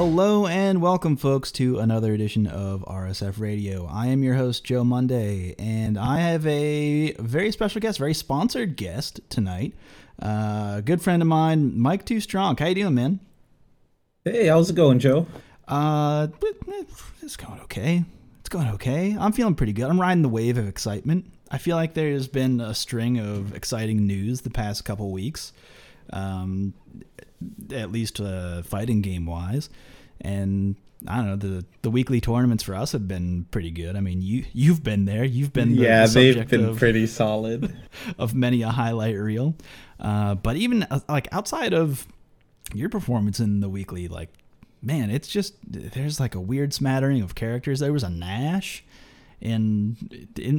Hello and welcome, folks, to another edition of RSF Radio. I am your host, Joe Monday, and I have a very special guest, very sponsored guest tonight. Uh, a good friend of mine, Mike Too Strong. How you doing, man? Hey, how's it going, Joe? Uh, it's going okay. It's going okay. I'm feeling pretty good. I'm riding the wave of excitement. I feel like there's been a string of exciting news the past couple weeks. Um, at least uh, fighting game wise. And I don't know the the weekly tournaments for us have been pretty good. I mean, you you've been there. You've been the, yeah, the they've been of, pretty solid of many a highlight reel. Uh, but even uh, like outside of your performance in the weekly, like man, it's just there's like a weird smattering of characters. There was a Nash in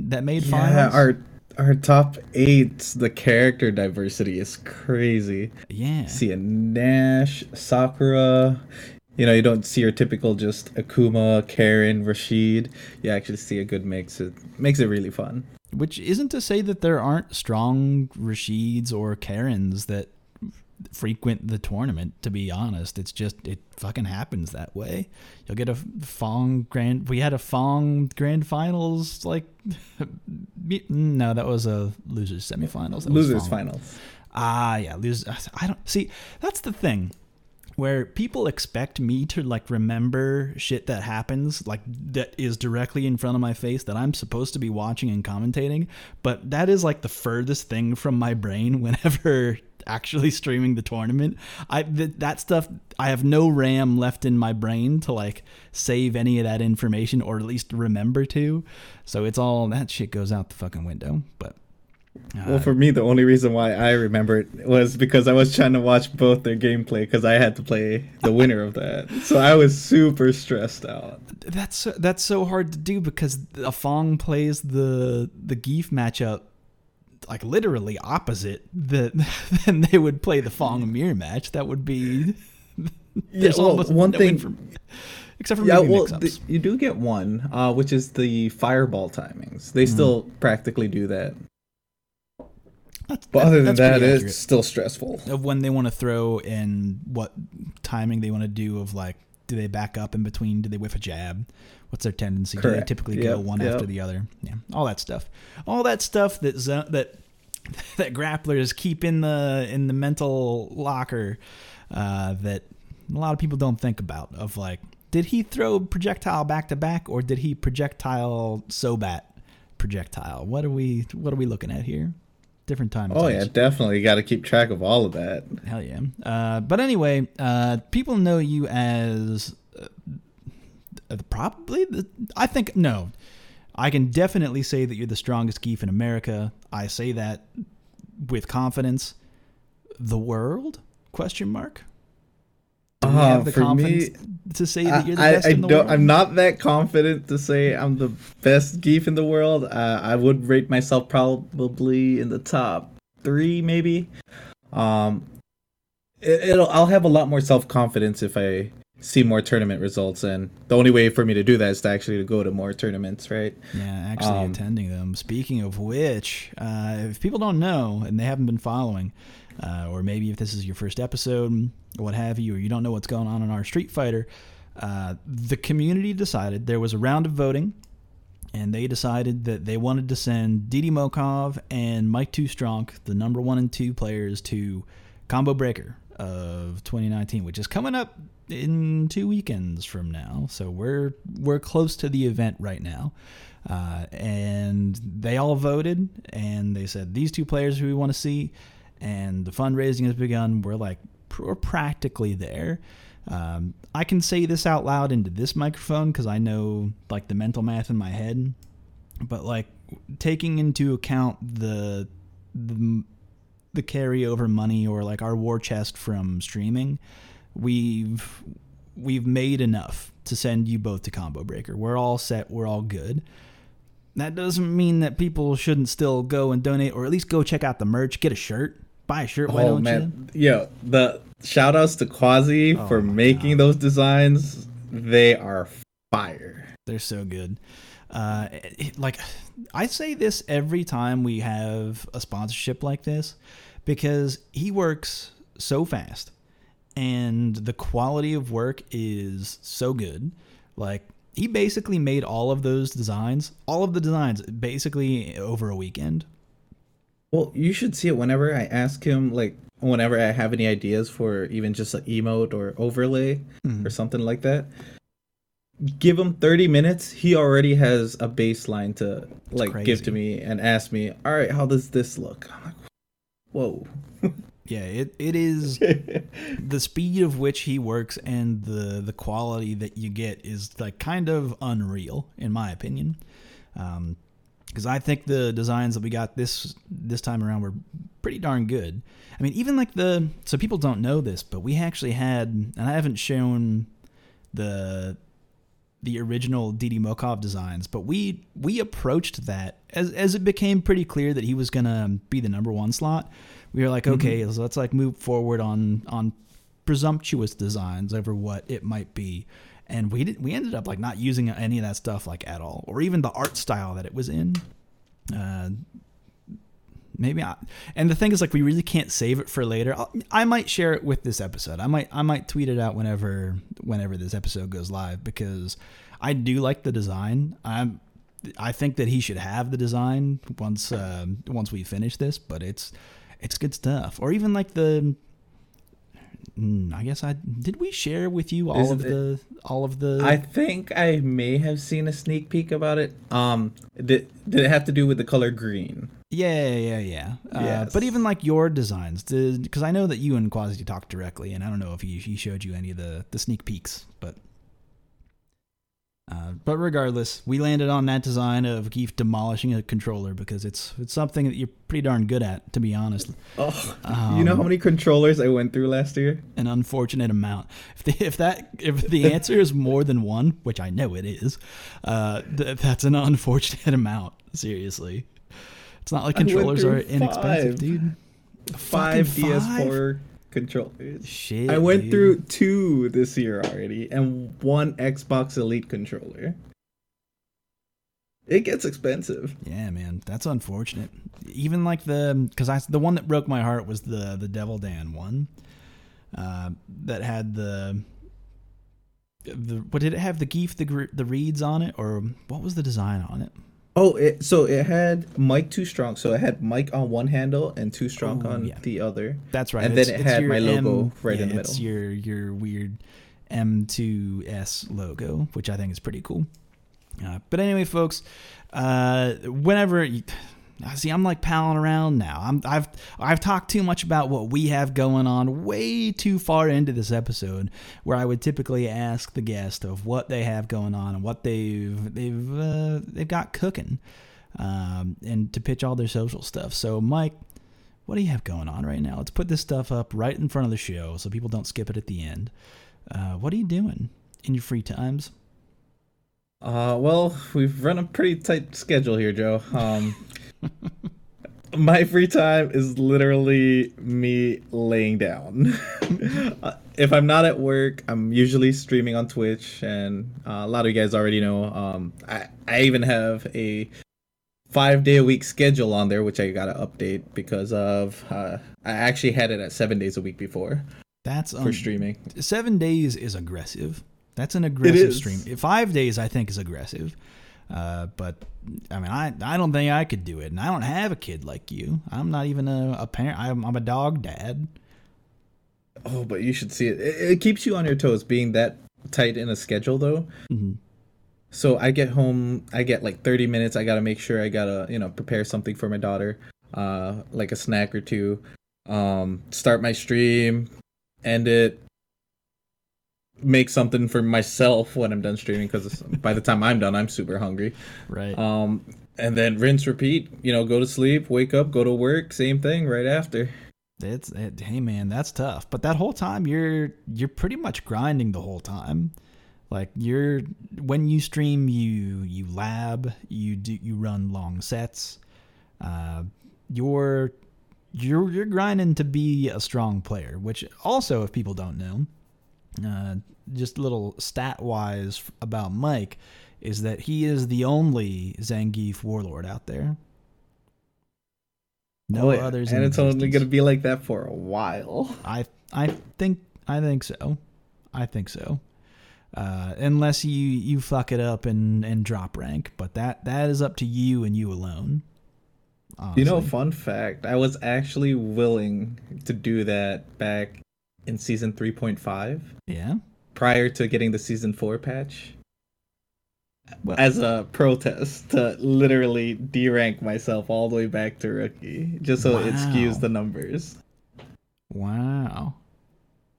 that made yeah, finals. Our our top eight, the character diversity is crazy. Yeah. See a Nash, Sakura. You know, you don't see your typical just Akuma, Karin, Rashid. You actually see a good mix. It makes it really fun. Which isn't to say that there aren't strong Rashids or Karens that frequent the tournament to be honest. It's just it fucking happens that way. You'll get a fong grand we had a fong grand finals like no that was a losers semifinals. That losers finals. Ah yeah losers i don't see that's the thing where people expect me to like remember shit that happens like that is directly in front of my face that I'm supposed to be watching and commentating but that is like the furthest thing from my brain whenever actually streaming the tournament. I th- that stuff I have no RAM left in my brain to like save any of that information or at least remember to. So it's all that shit goes out the fucking window. But uh, well, for me, the only reason why I remember it was because I was trying to watch both their gameplay because I had to play the winner of that. So I was super stressed out. That's that's so hard to do because Afong plays the the Gief matchup like literally opposite the then they would play the Fong mirror match. That would be yeah. Well, one no thing. For, except for yeah, well, the, you do get one, uh, which is the fireball timings. They mm. still practically do that. That's, but that, other than that, it's still stressful. Of when they want to throw and what timing they want to do of like, do they back up in between? Do they whiff a jab? what's their tendency? Correct. Do they typically yep. go one yep. after the other? Yeah, all that stuff. All that stuff that that that grapplers keep in the in the mental locker uh, that a lot of people don't think about. Of like, did he throw projectile back to back, or did he projectile Sobat projectile? What are we What are we looking at here? Different time. Oh yeah, definitely. You got to keep track of all of that. Hell yeah. Uh, but anyway, uh, people know you as uh, probably the, I think no. I can definitely say that you're the strongest Gief in America. I say that with confidence. The world? Question mark. Do uh, confidence me, to say that you're the I, best I in the don't, world? I'm not that confident to say I'm the best Gief in the world. Uh, I would rate myself probably in the top three, maybe. Um, it, it'll. I'll have a lot more self confidence if I see more tournament results and the only way for me to do that is to actually to go to more tournaments right yeah actually um, attending them speaking of which uh, if people don't know and they haven't been following uh, or maybe if this is your first episode or what have you or you don't know what's going on in our street fighter uh, the community decided there was a round of voting and they decided that they wanted to send Didi Mokov and Mike Too Strong, the number one and two players, to Combo Breaker of 2019, which is coming up in two weekends from now. So we're we're close to the event right now. Uh, and they all voted and they said these two players who we want to see and the fundraising has begun we're like we're practically there um, i can say this out loud into this microphone because i know like the mental math in my head but like taking into account the the, the carryover money or like our war chest from streaming we've we've made enough to send you both to Combo Breaker. We're all set. We're all good. That doesn't mean that people shouldn't still go and donate, or at least go check out the merch, get a shirt, buy a shirt. Why oh, man. you? Yeah, the shout outs to Quasi oh, for making God. those designs. They are fire. They're so good. Uh, it, like I say this every time we have a sponsorship like this because he works so fast and the quality of work is so good. Like he basically made all of those designs, all of the designs, basically over a weekend. Well, you should see it whenever I ask him, like whenever I have any ideas for even just an emote or overlay Mhm. or something like that. Give him 30 minutes, he already has a baseline to like give to me and ask me, "All right, how does this look?" I'm like, "Whoa." Yeah, it, it is the speed of which he works and the the quality that you get is like kind of unreal in my opinion. Um, because I think the designs that we got this this time around were pretty darn good. I mean, even like the so people don't know this, but we actually had, and I haven't shown the the original Didi Mokov designs, but we we approached that as as it became pretty clear that he was gonna be the number one slot. We were like, mm-hmm. okay, so let's like move forward on on presumptuous designs over what it might be, and we did we ended up like not using any of that stuff like at all, or even the art style that it was in. Uh, maybe not. and the thing is like we really can't save it for later I'll, i might share it with this episode i might i might tweet it out whenever whenever this episode goes live because i do like the design i'm i think that he should have the design once uh, once we finish this but it's it's good stuff or even like the i guess i did we share with you all Is of it- the all of the I think I may have seen a sneak peek about it. Um did did it have to do with the color green? Yeah, yeah, yeah. Uh, Yes. But even like your designs, because I know that you and Quasi talked directly, and I don't know if he, he showed you any of the, the sneak peeks, but uh, but regardless, we landed on that design of Gief demolishing a controller because it's it's something that you're pretty darn good at, to be honest. Oh, you know how Um, many controllers I went through last year? An unfortunate amount. If the, if that if the answer is more than one, which I know it is, uh, th- that's an unfortunate amount. Seriously, it's not like controllers are inexpensive, five. dude. Five five? DS4 controllers. Shit. I went dude. through two this year already, and one Xbox Elite controller. It gets expensive. Yeah, man, that's unfortunate. Even like the because I the one that broke my heart was the the Devil Dan one, uh, that had the the what did it have the Gief the the reeds on it or what was the design on it? Oh, it, so it had Mike Too Strong. So it had Mike on one handle and Too Strong on yeah. the other. That's right. And it's- then it it's had my logo M- right in yeah, the It's middle. your your weird M2S logo, which I think is pretty cool. Uh, but anyway, folks, uh, whenever you, see, I'm like palling around now. I'm I've I've talked too much about what we have going on way too far into this episode, where I would typically ask the guest of what they have going on and what they've they've uh, they've got cooking, um, and to pitch all their social stuff. So, Mike, what do you have going on right now? Let's put this stuff up right in front of the show so people don't skip it at the end. Uh, what are you doing in your free times? Uh, well, we've run a pretty tight schedule here, Joe. Um, my free time is literally me laying down. If I'm not at work, I'm usually streaming on Twitch, and uh, a lot of you guys already know. Um, I I even have a five day a week schedule on there, which I gotta update because of uh, I actually had it at seven days a week before That's for um, streaming. seven days is aggressive. That's an aggressive stream. Five days, I think, is aggressive. Uh, but I mean, I I don't think I could do it, and I don't have a kid like you. I'm not even a, a parent. I'm, I'm a dog dad. Oh, but you should see it. it. It keeps you on your toes being that tight in a schedule, though. Mhm. So I get home, I get like 30 minutes. I gotta make sure I gotta, you know, prepare something for my daughter, uh, like a snack or two. Um, start my stream, end it, make something for myself when I'm done streaming because by the time I'm done, I'm super hungry. Right. Um, and then rinse, repeat. You know, go to sleep, wake up, go to work, same thing right after. It's it, hey man, that's tough. But that whole time you're you're pretty much grinding the whole time. Like you're when you stream, you you lab, you do you run long sets. Uh, you're you're you're grinding to be a strong player. Which also, if people don't know, uh, just a little stat wise about Mike is that he is the only Zangief warlord out there. No Oh, yeah. others, and it's only gonna be like that for a while. I I think I think so. I think so. Uh, unless you you fuck it up and and drop rank, but that that is up to you and you alone. Honestly. You know, fun fact: I was actually willing to do that back in season three point five. Yeah. Prior to getting the season four patch. Well, as a protest to literally derank myself all the way back to rookie, just so wow. it skews the numbers. Wow.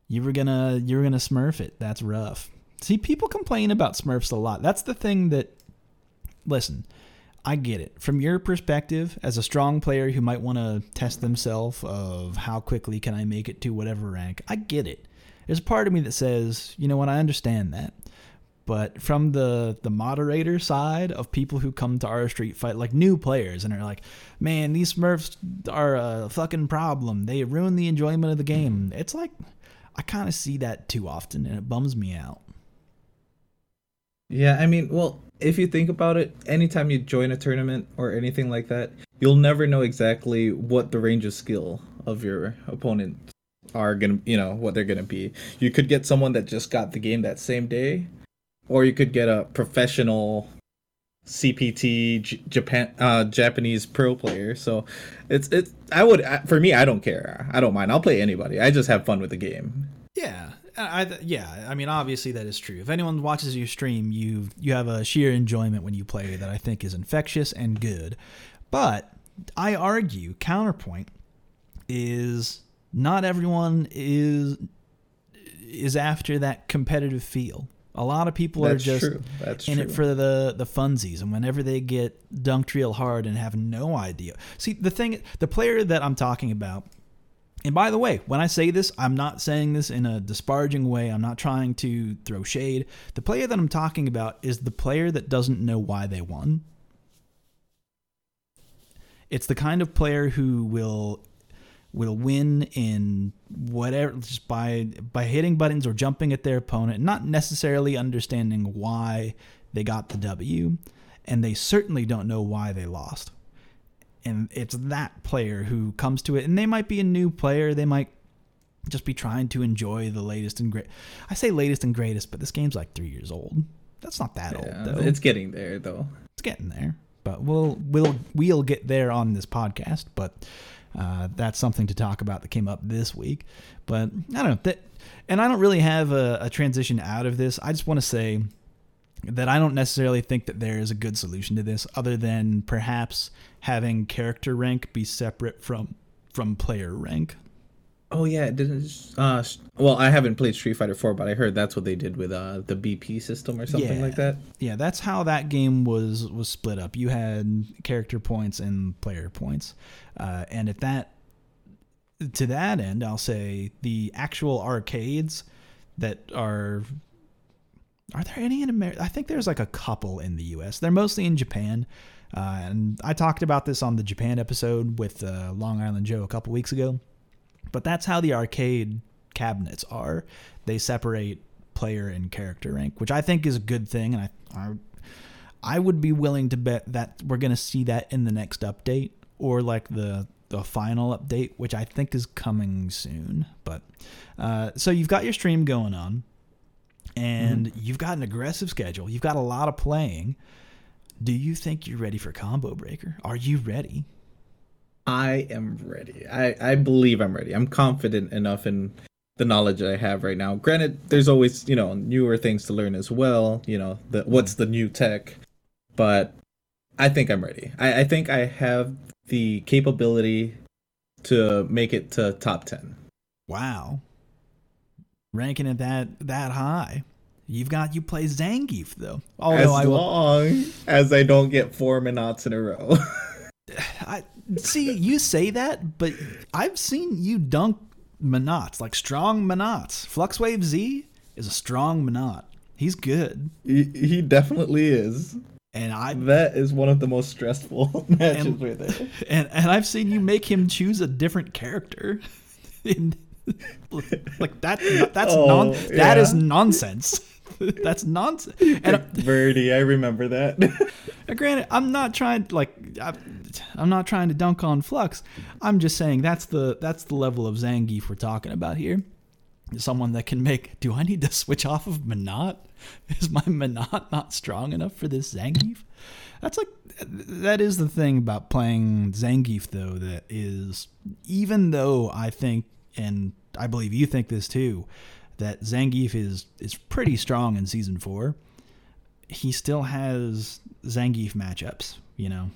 You were gonna you were gonna smurf it. That's rough. See, people complain about smurfs a lot. That's the thing that listen, I get it. From your perspective, as a strong player who might want to test themselves of how quickly can I make it to whatever rank, I get it. There's a part of me that says, you know what, I understand that. But from the the moderator side of people who come to our street fight, like new players, and are like, man, these Smurfs are a fucking problem. They ruin the enjoyment of the game. It's like I kind of see that too often, and it bums me out. Yeah, I mean, well, if you think about it, anytime you join a tournament or anything like that, you'll never know exactly what the range of skill of your opponent are gonna, you know, what they're gonna be. You could get someone that just got the game that same day, or you could get a professional CPT J- Japan uh, Japanese pro player. So it's it's I would for me I don't care. I don't mind. I'll play anybody. I just have fun with the game. Yeah. I, yeah, I mean, obviously that is true. If anyone watches your stream, you you have a sheer enjoyment when you play that I think is infectious and good. But I argue counterpoint is not everyone is is after that competitive feel. A lot of people That's are just in true. it for the the funsies, and whenever they get dunked real hard and have no idea. See, the thing, the player that I'm talking about, and by the way, when I say this, I'm not saying this in a disparaging way. I'm not trying to throw shade. The player that I'm talking about is the player that doesn't know why they won. It's the kind of player who will will win in whatever just by by hitting buttons or jumping at their opponent, not necessarily understanding why they got the W, and they certainly don't know why they lost. And it's that player who comes to it, and they might be a new player, they might just be trying to enjoy the latest and great. I say latest and greatest, but this game's like three years old. That's not that yeah, old though. It's getting there though. It's getting there, but we'll we'll we'll get there on this podcast. But uh, that's something to talk about that came up this week. But I don't know that, and I don't really have a, a transition out of this. I just want to say that I don't necessarily think that there is a good solution to this, other than perhaps having character rank be separate from from player rank. Oh yeah, it didn't. Uh, well, I haven't played Street Fighter 4, but I heard that's what they did with uh, the BP system or something yeah. like that. Yeah, that's how that game was was split up. You had character points and player points, uh, and at that to that end, I'll say the actual arcades that are. Are there any in America? I think there's like a couple in the U.S. They're mostly in Japan. Uh, and I talked about this on the Japan episode with uh, Long Island Joe a couple weeks ago. But that's how the arcade cabinets are. They separate player and character rank, which I think is a good thing, and I, I, I would be willing to bet that we're going to see that in the next update or like the the final update, which I think is coming soon. But uh, so you've got your stream going on, and mm-hmm. you've got an aggressive schedule. You've got a lot of playing. Do you think you're ready for Combo Breaker? Are you ready? I am ready. I, I believe I'm ready. I'm confident enough in the knowledge that I have right now. Granted, there's always, you know, newer things to learn as well, you know, the mm-hmm. what's the new tech. But I think I'm ready. I, I think I have the capability to make it to top ten. Wow. Ranking it that that high. You've got you play Zangief though. Although as I long as I don't get four Menats in a row. I see you say that, but I've seen you dunk Menats, like strong Menats. Fluxwave Z is a strong Menat. He's good. He, he definitely is. And I that is one of the most stressful matches and, right there. And and I've seen you make him choose a different character. In, like that that's oh, non yeah. that is nonsense. That's nonsense. And Birdie, I remember that. Granted, I'm not trying like I'm not trying to dunk on Flux. I'm just saying that's the that's the level of Zangief we're talking about here. someone that can make. Do I need to switch off of Menat? Is my Menat not strong enough for this Zangief? That's like that is the thing about playing Zangief though. That is even though I think and I believe you think this too, that Zangief is is pretty strong in season four. He still has Zangief matchups, you know.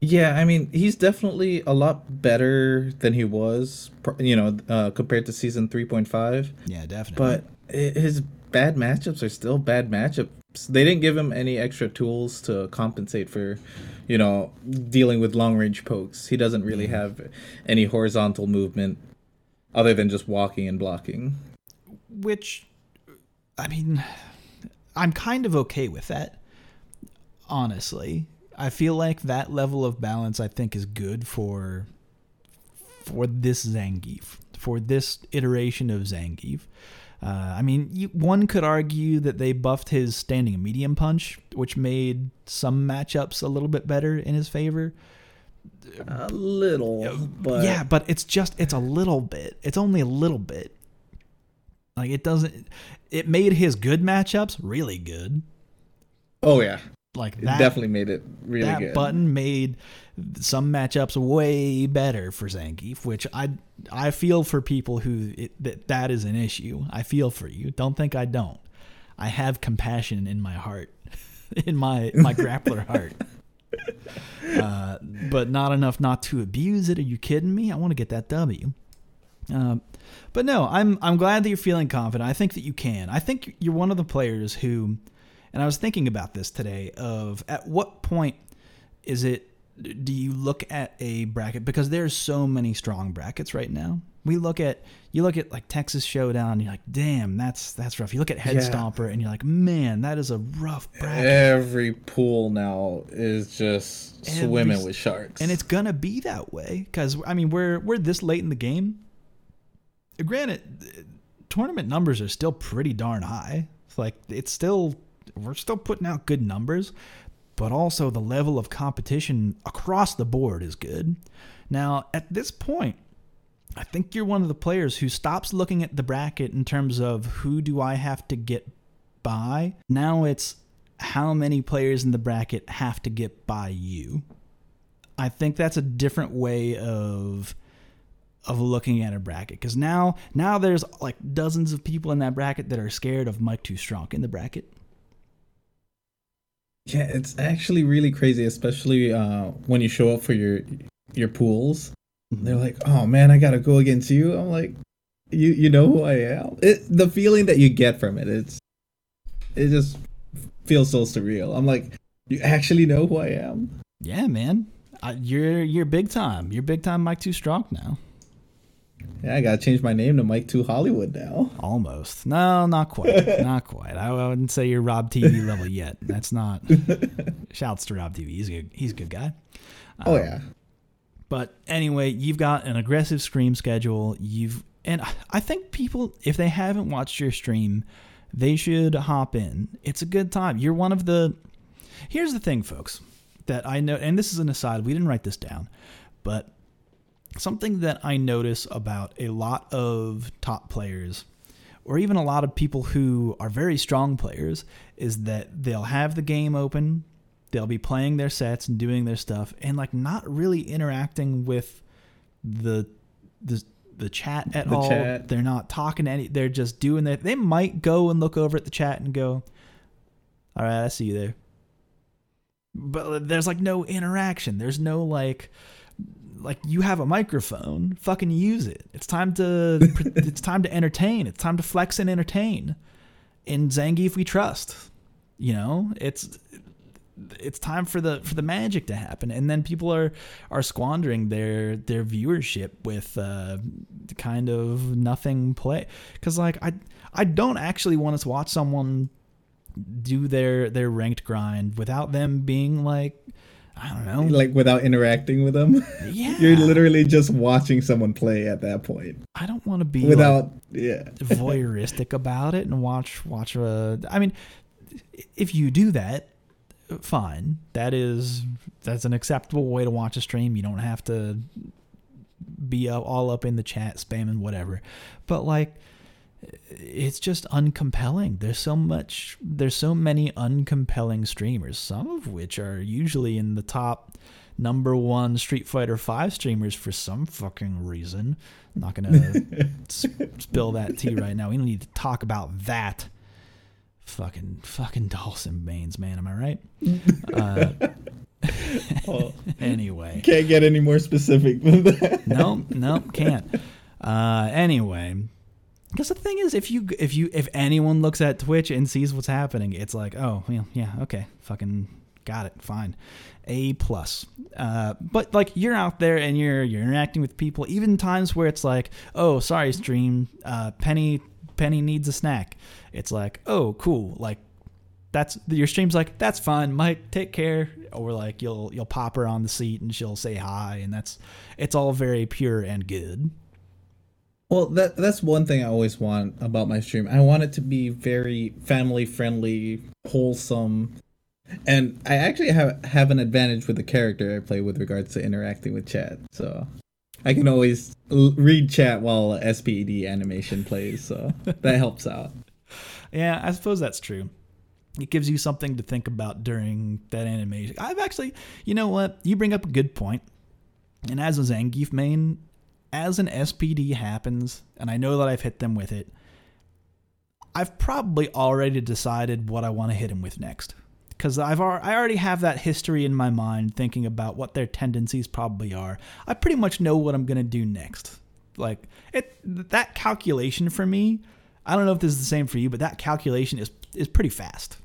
Yeah, I mean, he's definitely a lot better than he was, you know, uh, compared to season 3.5. Yeah, definitely. But his bad matchups are still bad matchups. They didn't give him any extra tools to compensate for, you know, dealing with long range pokes. He doesn't really have any horizontal movement other than just walking and blocking. Which, I mean, I'm kind of okay with that, honestly. I feel like that level of balance I think is good for for this Zangief, for this iteration of Zangief. Uh, I mean, you, one could argue that they buffed his standing medium punch, which made some matchups a little bit better in his favor. A little, but yeah, but it's just it's a little bit. It's only a little bit. Like it doesn't. It made his good matchups really good. Oh yeah, like it that definitely made it really good. that good. button made some matchups way better for Zangief, which I I feel for people who it, that that is an issue. I feel for you. Don't think I don't. I have compassion in my heart, in my my grappler heart. Uh, but not enough not to abuse it. Are you kidding me? I want to get that W. Um, but no, I'm I'm glad that you're feeling confident. I think that you can. I think you're one of the players who, and I was thinking about this today. Of at what point is it? Do you look at a bracket because there's so many strong brackets right now? We look at you look at like Texas Showdown. And you're like, damn, that's that's rough. You look at Head Yeah. Stomper and you're like, man, that is a rough bracket. Every pool now is just Every swimming with sharks. and it's gonna be that way because I mean we're we're this late in the game. Granted, tournament numbers are still pretty darn high. Like it's still we're still putting out good numbers, but also the level of competition across the board is good. Now at this point, I think you're one of the players who stops looking at the bracket in terms of who do I have to get by. Now it's how many players in the bracket have to get by you. I think that's a different way of of looking at a bracket because now now there's like dozens of people in that bracket that are scared of Mike Too Strong in the bracket. yeah, it's actually really crazy, especially uh, when you show up for your your pools. They're like, "Oh man, I gotta go against you." I'm like, "You you know who I am." It, the feeling that you get from it, it's it just feels so surreal. I'm like, "You actually know who I am?" Yeah, man, uh, you're you're big time. You're big time Mike Too Strong now. Yeah, I gotta change my name to Mike Two Hollywood now. Almost. No, not quite. not quite. I wouldn't say you're Rob TV level yet. That's not. Shouts to Rob TV. He's a good, he's a good guy. Oh Um, yeah, But anyway, you've got an aggressive stream schedule. You've and I think people, if they haven't watched your stream, they should hop in. It's a good time. You're one of the. Here's the thing, folks, that I know, and this is an aside. We didn't write this down, but something that I notice about a lot of top players, or even a lot of people who are very strong players, is that they'll have the game open, they'll be playing their sets and doing their stuff, and like not really interacting with the the the chat at The all. chat. They're not talking to any. They're just doing that. They might go and look over at the chat and go, "All right, I see you there." But uh, there's like no interaction. There's no like like you have a microphone, fucking use it. It's time to it's time to entertain. It's time to flex and entertain. In Zangief we trust. You know, it's it's time for the for the magic to happen and then people are are squandering their their viewership with uh kind of nothing play cuz like I I don't actually want to watch someone do their their ranked grind without them being like I don't know. Like without interacting with them, yeah. you're literally just watching someone play at that point. I don't want to be like, without yeah. voyeuristic about it and watch watch a I mean if you do that fine. That is that's an acceptable way to watch a stream. You don't have to be up, all up in the chat spamming whatever. But like it's just uncompelling. There's so much there's so many uncompelling streamers, some of which are usually in the top number 1 Street Fighter 5 streamers for some fucking reason. I'm not to spill that tea right now. We don't need to talk about that. Fucking fucking Dawson Baines, man, am I right? Uh, Well, anyway. can't get any more specific than that. no, no, can't. Uh, anyway, because the thing is, if you if you if anyone looks at Twitch and sees what's happening, it's like, oh, well, yeah, okay, fucking got it, fine, a plus. Uh, but like you're out there and you're you're interacting with people, even times where it's like, oh, sorry, stream, uh, Penny Penny needs a snack. It's like, oh, cool, like that's your stream's like that's fine mike take care or like you'll you'll pop her on the seat and she'll say hi and that's it's all very pure and good Well, that that's one thing I always want about my stream. I want it to be very family friendly, wholesome, and I actually have have an advantage with the character I play with regards to interacting with chat. So I can always l- read chat while SPD animation plays. So that helps out. yeah i suppose that's true it gives you something to think about during that animation i've actually you know what you bring up a good point. point and as a zangief main as an spd happens and i know that i've hit them with it i've probably already decided what i want to hit him with next because I've I already have that history in my mind thinking about what their tendencies probably are. I pretty much know what I'm gonna do next. Like it that calculation for me, I don't know if this is the same for you, but that calculation is is pretty fast.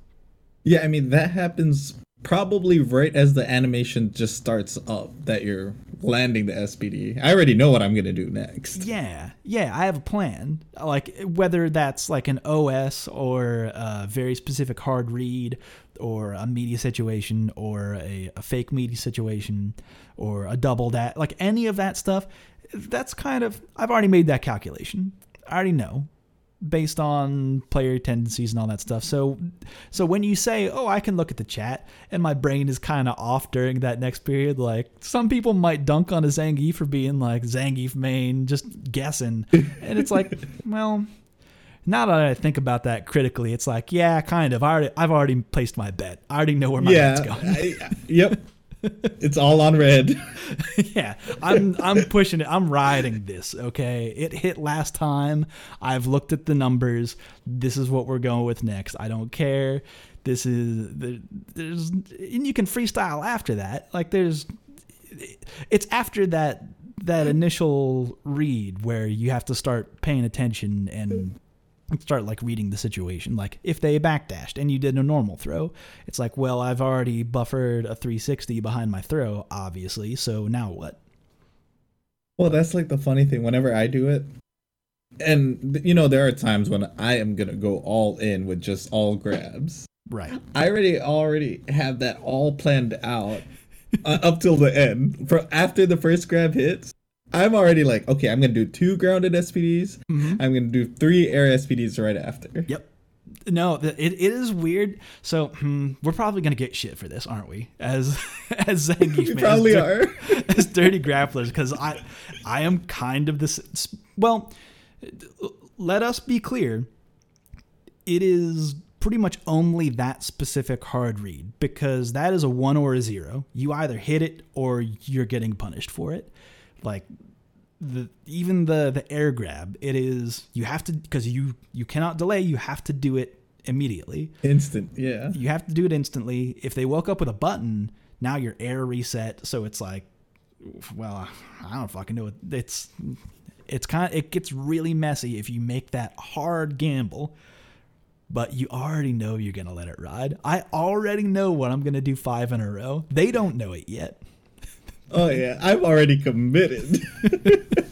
Yeah, I mean that happens probably right as the animation just starts up that you're landing the SPD. I already know what I'm gonna do next. Yeah, yeah, I have a plan. Like whether that's like an OS or a very specific hard read or a meaty situation or a, a fake meaty situation or a double that like any of that stuff that's kind of I've already made that calculation. I already know based on player tendencies and all that stuff. So so when you say, "Oh, I can look at the chat," and my brain is kind of off during that next period, like some people might dunk on a Zangief for being like Zangief main, just guessing, and it's like, well. Now that I think about that critically, it's like, yeah, kind of. I already, I've already placed my bet. I already know where my bet's going. I- yep. It's all on red. yeah, I'm I'm pushing it. I'm riding this. Okay, it hit last time. I've looked at the numbers. This is what we're going with next. I don't care. This is the there's and you can freestyle after that. Like there's it's after that that initial read where you have to start paying attention and start like reading the situation. Like if they backdashed and you did a normal throw, it's like, well, I've already buffered a 360 behind my throw, obviously. So now what? Well, that's like the funny thing. Whenever I do it, and you know, there are times when I am gonna go all in with just all grabs. Right. I already already have that all planned out uh, up till the end. For after the first grab hits, I'm already like, okay, I'm gonna do two grounded SPDs. Mhm. I'm gonna do three air SPDs right after. Yep. No, it, it is weird. So hmm, we're probably gonna get shit for this, aren't we? As as Zangief We man, probably as, are. as dirty grapplers, because I I am kind of this. Well, let us be clear. It is pretty much only that specific hard read because that is a one or a zero. You either hit it or you're getting punished for it. Like the even the the air grab, it is you have to because you you cannot delay. You have to do it immediately. Instant, yeah. You have to do it instantly. If they woke up with a button, now your air reset. So it's like, well, I don't fucking know. It's it's kind of it gets really messy if you make that hard gamble. But you already know you're gonna let it ride. I already know what I'm gonna do five in a row. They don't know it yet. Oh yeah, I'm already committed.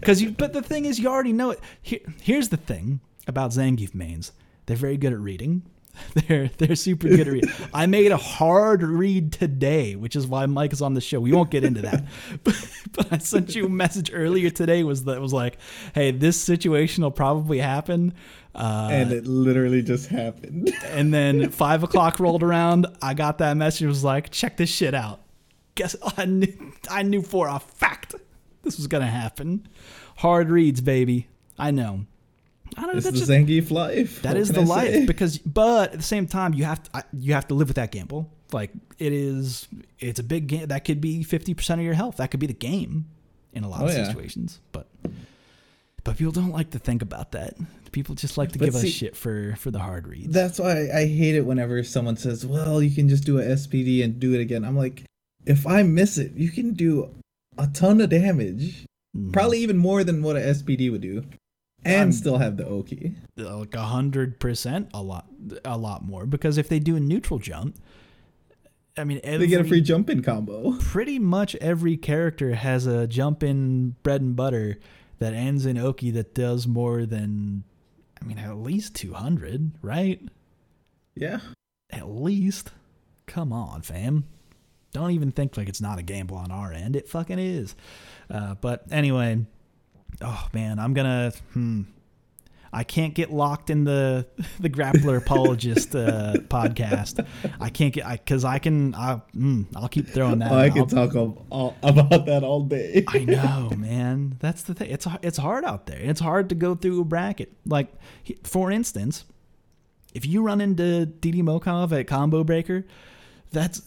Because you, but the thing is, you already know it. Here, here's the thing about Zangief mains: they're very good at reading. They're they're super good at reading. I made a hard read today, which is why Mike is on the show. We won't get into that, but, but I sent you a message earlier today. Was that was like, hey, this situation will probably happen. Uh, and it literally just happened. and then five o'clock rolled around. I got that message. Was like, check this shit out. Guess I knew, I knew for a fact this was gonna happen. Hard reads, baby. I know. I don't know. It's That's the just, Zangief life. that What is the I life say? because, but at the same time, you have to you have to live with that gamble. Like it is, it's a big game. That could be fifty percent of your health. That could be the game in a lot Oh, of yeah. situations. But but people don't like to think about that. People just like to But give us shit for for the hard reads. That's why I hate it whenever someone says, "Well, you can just do a SPD and do it again." I'm like, if I miss it, you can do a ton of damage, Mhm. probably even more than what a SPD would do, and I'm- still have the Oki. like a hundred percent, a lot, a lot more. Because if they do a neutral jump, I mean, every, They get a free jump in combo. pretty much every character has a jump in bread and butter that ends in Oki that does more than, I mean, at least two hundred, right? Yeah. At least. Come on, fam. Don't even think like it's not a gamble on our end. It fucking is. Uh, but anyway, oh man, I'm gonna. Hmm. I can't get locked in the the grappler apologist uh, podcast. I can't get because I, can. I, mm, I'll keep throwing that. Oh, I I'll- can talk all, all, about that all day. I know, man. That's the thing. It's it's hard out there. It's hard to go through a bracket. Like, for instance, if you run into DD Mokov at Combo Breaker, that's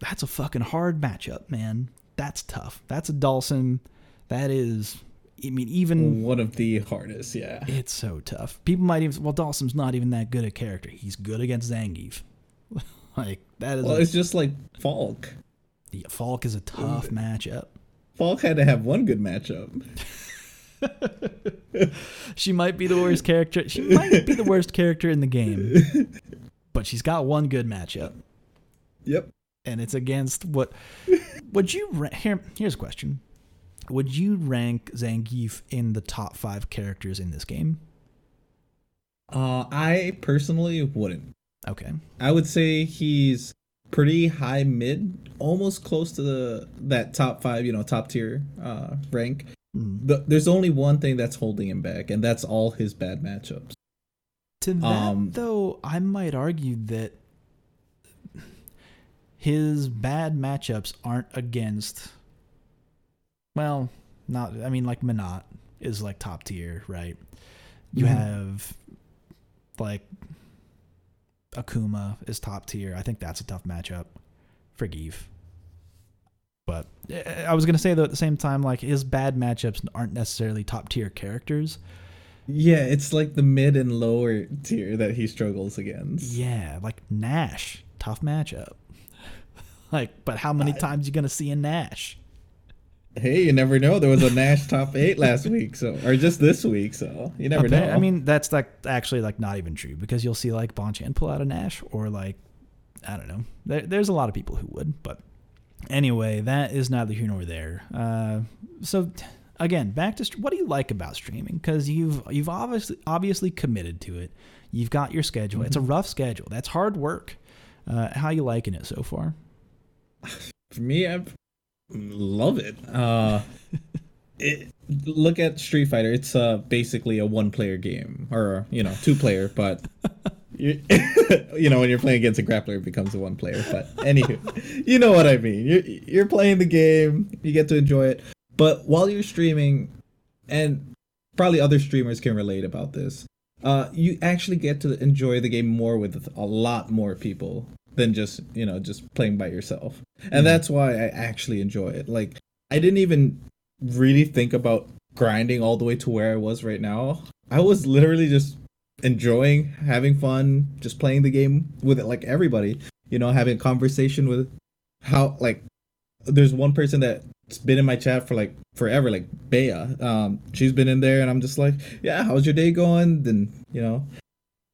that's a fucking hard matchup, man. That's tough. That's a Dhalsim. That is. I mean, even One of the hardest, yeah. it's so tough. People might even well, Dhalsim's not even that good a character. He's good against Zangief. like that is. Well, a, it's just like Falke. yeah, Falke is a tough matchup. Falke had to have one good matchup. She might be the worst character. She might be the worst character in the game, but she's got one good matchup, Yep. and it's against what? Would you ra- here? Here's a question: Would you rank Zangief in the top five characters in this game? Uh, I personally wouldn't. Okay, I would say he's pretty high mid, almost close to the that top five, you know, top tier uh, rank. Mm. The, there's only one thing that's holding him back, and that's all his bad matchups. to that Um, though, I might argue that his bad matchups aren't against. Well, not. I mean, like Menat is like top tier, right? You Mhm. have like Akuma is top tier. I think that's a tough matchup for Gief. But eh, I was gonna say though at the same time, like his bad matchups aren't necessarily top tier characters. Yeah, it's like the mid and lower tier that he struggles against. Yeah, like Nash, tough matchup. Like, but how many I- times you gonna see a Nash? Hey, you never know. There was a Nash top eight last week, so or just this week, so you never Appa- know. I mean, that's like actually like not even true because you'll see like Bonchan pull out a Nash or like I don't know. There, there's a lot of people who would, but anyway, that is neither here nor there. Uh, so again, back to what do you like about streaming? Because you've you've obviously obviously committed to it. You've got your schedule. It's a Mm-hmm. rough schedule. That's hard work. Uh, how you liking it so far? For me, I love it. Uh, it. Look at Street Fighter. It's uh, basically a one-player game, or you know, two-player. But you, you know, when you're playing against a grappler, it becomes a one-player. But anywho, you know what I mean. You're you're playing the game. You get to enjoy it. But while you're streaming, and probably other streamers can relate about this. Uh, you actually get to enjoy the game more with a lot more people than just you know just playing by yourself. And that's why i actually enjoy it. Like i didn't even really think about grinding all the way to where i was right now. I was literally just enjoying having fun just playing the game with it like everybody you know having a conversation with how like there's one person that's been in my chat for like forever like Bea. Um she's been in there and i'm just like yeah how's your day going? Then you know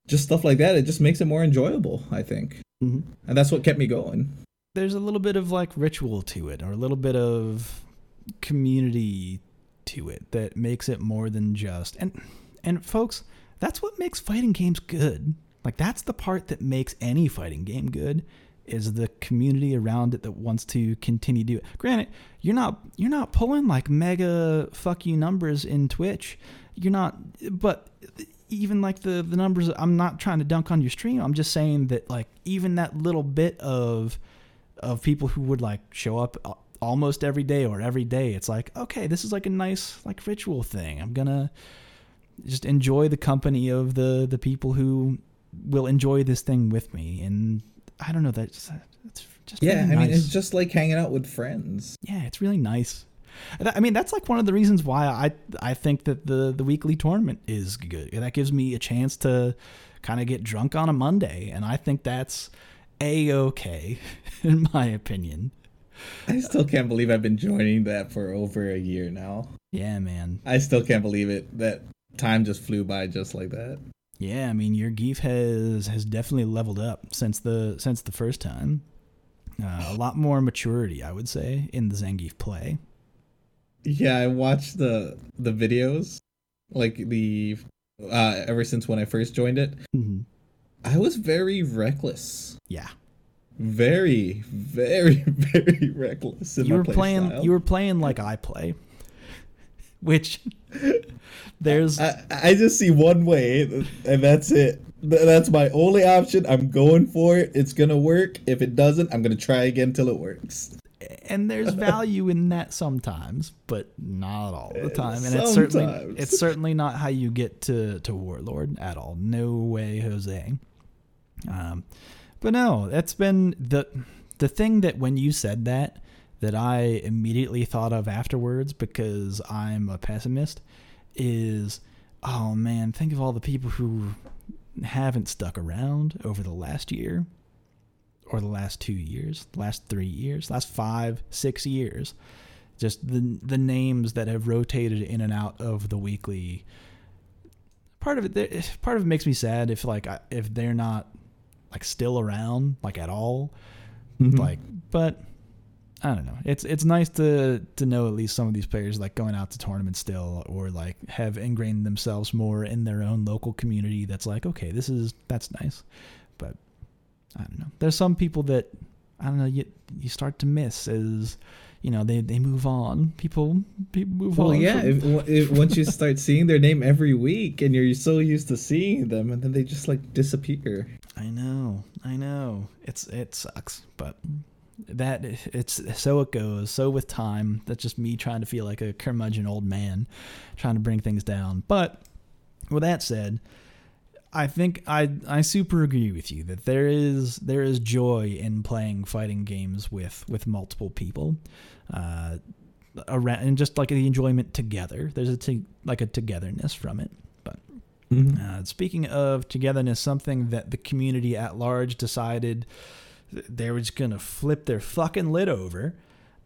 just stuff like that. It just makes it more enjoyable i think Mm-hmm. and that's what kept me going. There's a little bit of like ritual to it or a little bit of community to it that makes it more than just and and folks that's what makes fighting games good. Like that's the part that makes any fighting game good is the community around it that wants to continue to do it. Granted you're not you're not pulling like mega fuck you numbers in twitch. You're not but even like the the numbers i'm not trying to dunk on your stream i'm just saying that like even that little bit of of people who would like show up almost every day or every day it's like okay this is like a nice like ritual thing i'm gonna just enjoy the company of the the people who will enjoy this thing with me. And I don't know that's that's just Yeah, really I mean, it's just like hanging out with friends. yeah, it's really nice. I mean, that's like one of the reasons why I I think that the the weekly tournament is good. That gives me a chance to kind of get drunk on a Monday, and I think that's a okay, in my opinion. I still can't believe I've been joining that for over a year now. Yeah, man. I still can't believe it that time just flew by just like that. Yeah, I mean, your Gief has has definitely leveled up since the since the first time. Uh, a lot more maturity, I would say, in the Zangief play. Yeah, I watched the the videos like the uh ever since when I first joined it. hmm I was very reckless. Yeah, Very, very, very reckless. In you my were play playing. style. You were playing like I play, which there's I, I just see one way, and that's it. That's my only option. I'm going for it. It's gonna work. If it doesn't, I'm gonna try again till it works. And there's value in that sometimes, but not all the time. And it's certainly it's certainly not how you get to to Warlord at all. No way, Jose. Um, but no, that's been the the thing that when you said that that I immediately thought of afterwards because I'm a pessimist is oh man, think of all the people who haven't stuck around over the last year or the last two years, last three years, last five, six years. Just the the names that have rotated in and out of the weekly. Part of it, part of it makes me sad if like if they're not like still around like at all. Mm-hmm. Like, but I don't know. It's it's nice to to know at least some of these players like going out to tournaments still, or like have ingrained themselves more in their own local community. That's like, okay, this is that's nice, but I don't know. There's some people that I don't know. You you start to miss as you know they they move on. People people move Well, on. yeah. from- If, if once you start seeing their name every week, and you're so used to seeing them, and then they just like disappear. I know, I know. It's it sucks, but that it's so it goes. So with time, that's just me trying to feel like a curmudgeon old man, trying to bring things down. But with that said, I think I I super agree with you that there is there is joy in playing fighting games with with multiple people. Uh, around and just like the enjoyment together there's a t- like a togetherness from it but uh, speaking of togetherness, something that the community at large decided they were just gonna flip their fucking lid over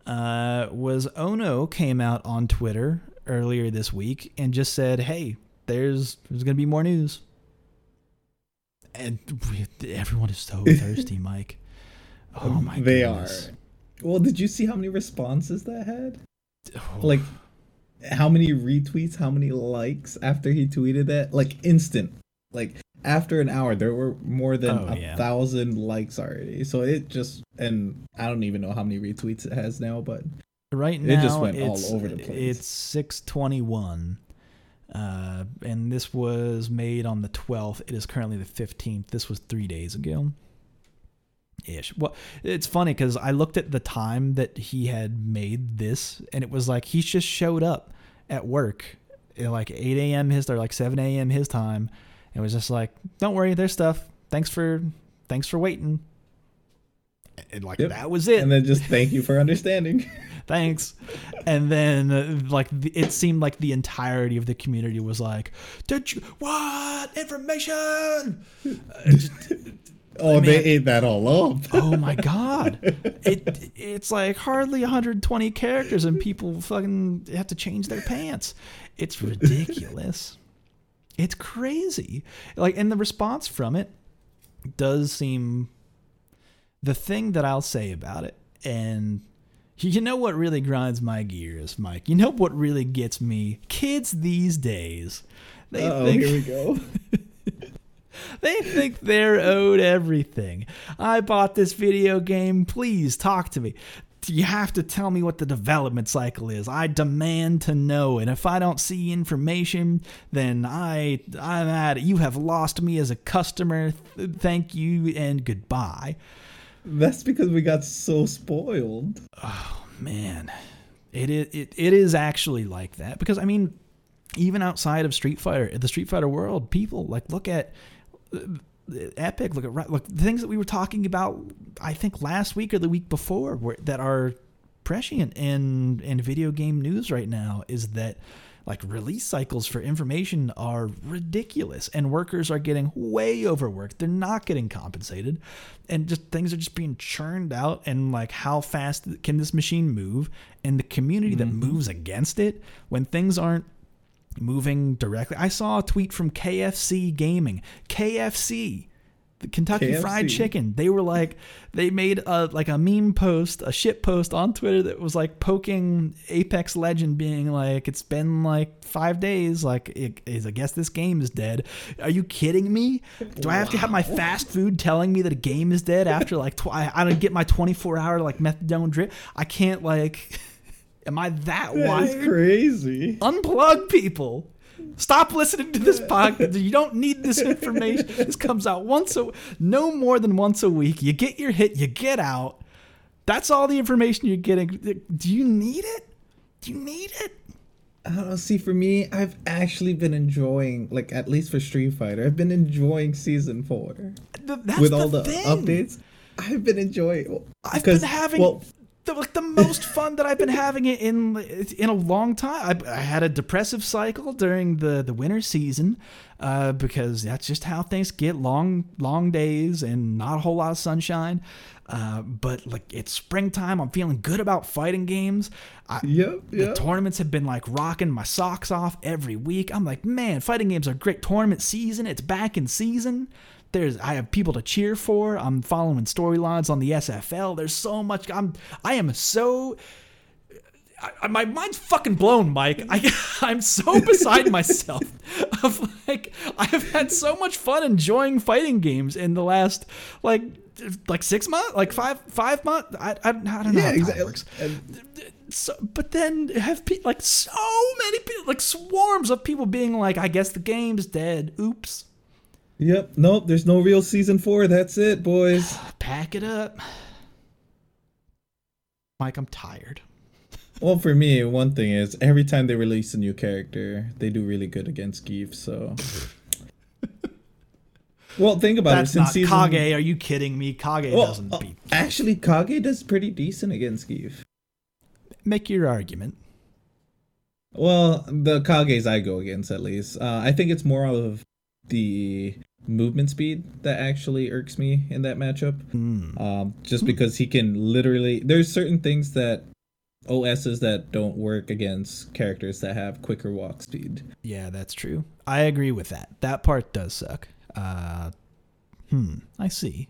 uh, was Ono came out on Twitter earlier this week and just said, "Hey, there's there's gonna be more news," and we, everyone is so thirsty, Mike. Oh um, my, they goodness. are. Well, did you see how many responses that had? Oh, Like, how many retweets? How many likes after he tweeted that? Like instant. Like after an hour, there were more than Oh, a yeah. thousand likes already. So it just and I don't even know how many retweets it has now, but Right now It just went all over the place. It's six twenty one, uh, and this was made on the twelfth. It is currently the fifteenth. This was three days ago. Ish. Well, it's funny because I looked at the time that he had made this, and it was like he just showed up at work at like eight a.m. his or like seven a.m. his time. It was just like, don't worry, there's stuff. Thanks for thanks for waiting. And like Yep. that was it. And then just thank you for understanding. thanks. And then uh, like it seemed like the entirety of the community was like did you what? Information? Uh, just- oh, they ate that all up. oh my god. It it's like hardly 120 characters and people fucking have to change their pants. It's ridiculous. It's crazy. Like and the response from it does seem the thing that I'll say about it and you know what really grinds my gears, Mike? You know what really gets me? Kids these days. They Oh, think here we go. they think they're owed everything. I bought this video game. Please talk to me. You have to tell me what the development cycle is. I demand to know. And if I don't see information, then I I'm at it. You have lost me as a customer. Thank you and goodbye. That's because we got so spoiled. Oh man it is it, it is actually like that because i mean even outside of Street Fighter, the Street Fighter world, people like look at uh, Epic, look at look the things that we were talking about. I think last week or the week before, that are prescient in in video game news right now is that like release cycles for information are ridiculous and workers are getting way overworked. They're not getting compensated and just things are just being churned out and like how fast can this machine move? And the community mm-hmm. that moves against it when things aren't moving directly. I saw a tweet from kfc gaming. Kfc the Kentucky KFC. Fried Chicken. They were like, they made a like a meme post, a shit post on Twitter that was like poking Apex Legend, being like, it's been like five days. Like, it, is I guess this game is dead. Are you kidding me? Do I have to have my fast food telling me that a game is dead after like tw- I, I don't get my 24 hour like methadone drip? I can't like. Am I that, that wild? crazy. Unplug people. Stop listening to this podcast. You don't need this information. This comes out once a no more than once a week. You get your hit, you get out. That's all the information you're getting. Do you need it? Do you need it? I don't know. See, for me, I've actually been enjoying, like at least for Street Fighter, I've been enjoying season four with all the, the updates. I've been enjoying. I've been having well, the, the most fun that I've been having it in in a long time. I, I had a depressive cycle during the the winter season uh, because that's just how things get long long days and not a whole lot of sunshine. Uh, but like it's springtime, I'm feeling good about fighting games. I, yep, yep. The tournaments have been like rocking my socks off every week. I'm like, man, fighting games are great. Tournament season, it's back in season. There's I have people to cheer for. I'm following storylines on the SFL. There's so much. I'm I am so. I, my mind's fucking blown, Mike. I, I'm so beside myself. Of like, I've had so much fun enjoying fighting games in the last like like six months, like five five months. I, I, I don't know yeah, how exactly. works. So, but then have pe- like so many people, like swarms of people being like, "I guess the game's dead." Oops. Yep. Nope. There's no real season four. That's it, boys. Pack it up. Mike, I'm tired. Well, for me, one thing is every time they release a new character, they do really good against Gief. So, well, think about That's it. Since not season... Kage, are you kidding me? Kage well, doesn't uh, beat. Actually, Kage does pretty decent against Gief. Make your argument. Well, the Kages I go against, at least, uh, I think it's more of the movement speed that actually irks me in that matchup. Mm. Um, just mm. because he can literally, there's certain things that OSs that don't work against characters that have quicker walk speed. Yeah, that's true. I agree with that. That part does suck. Uh, hmm, I see.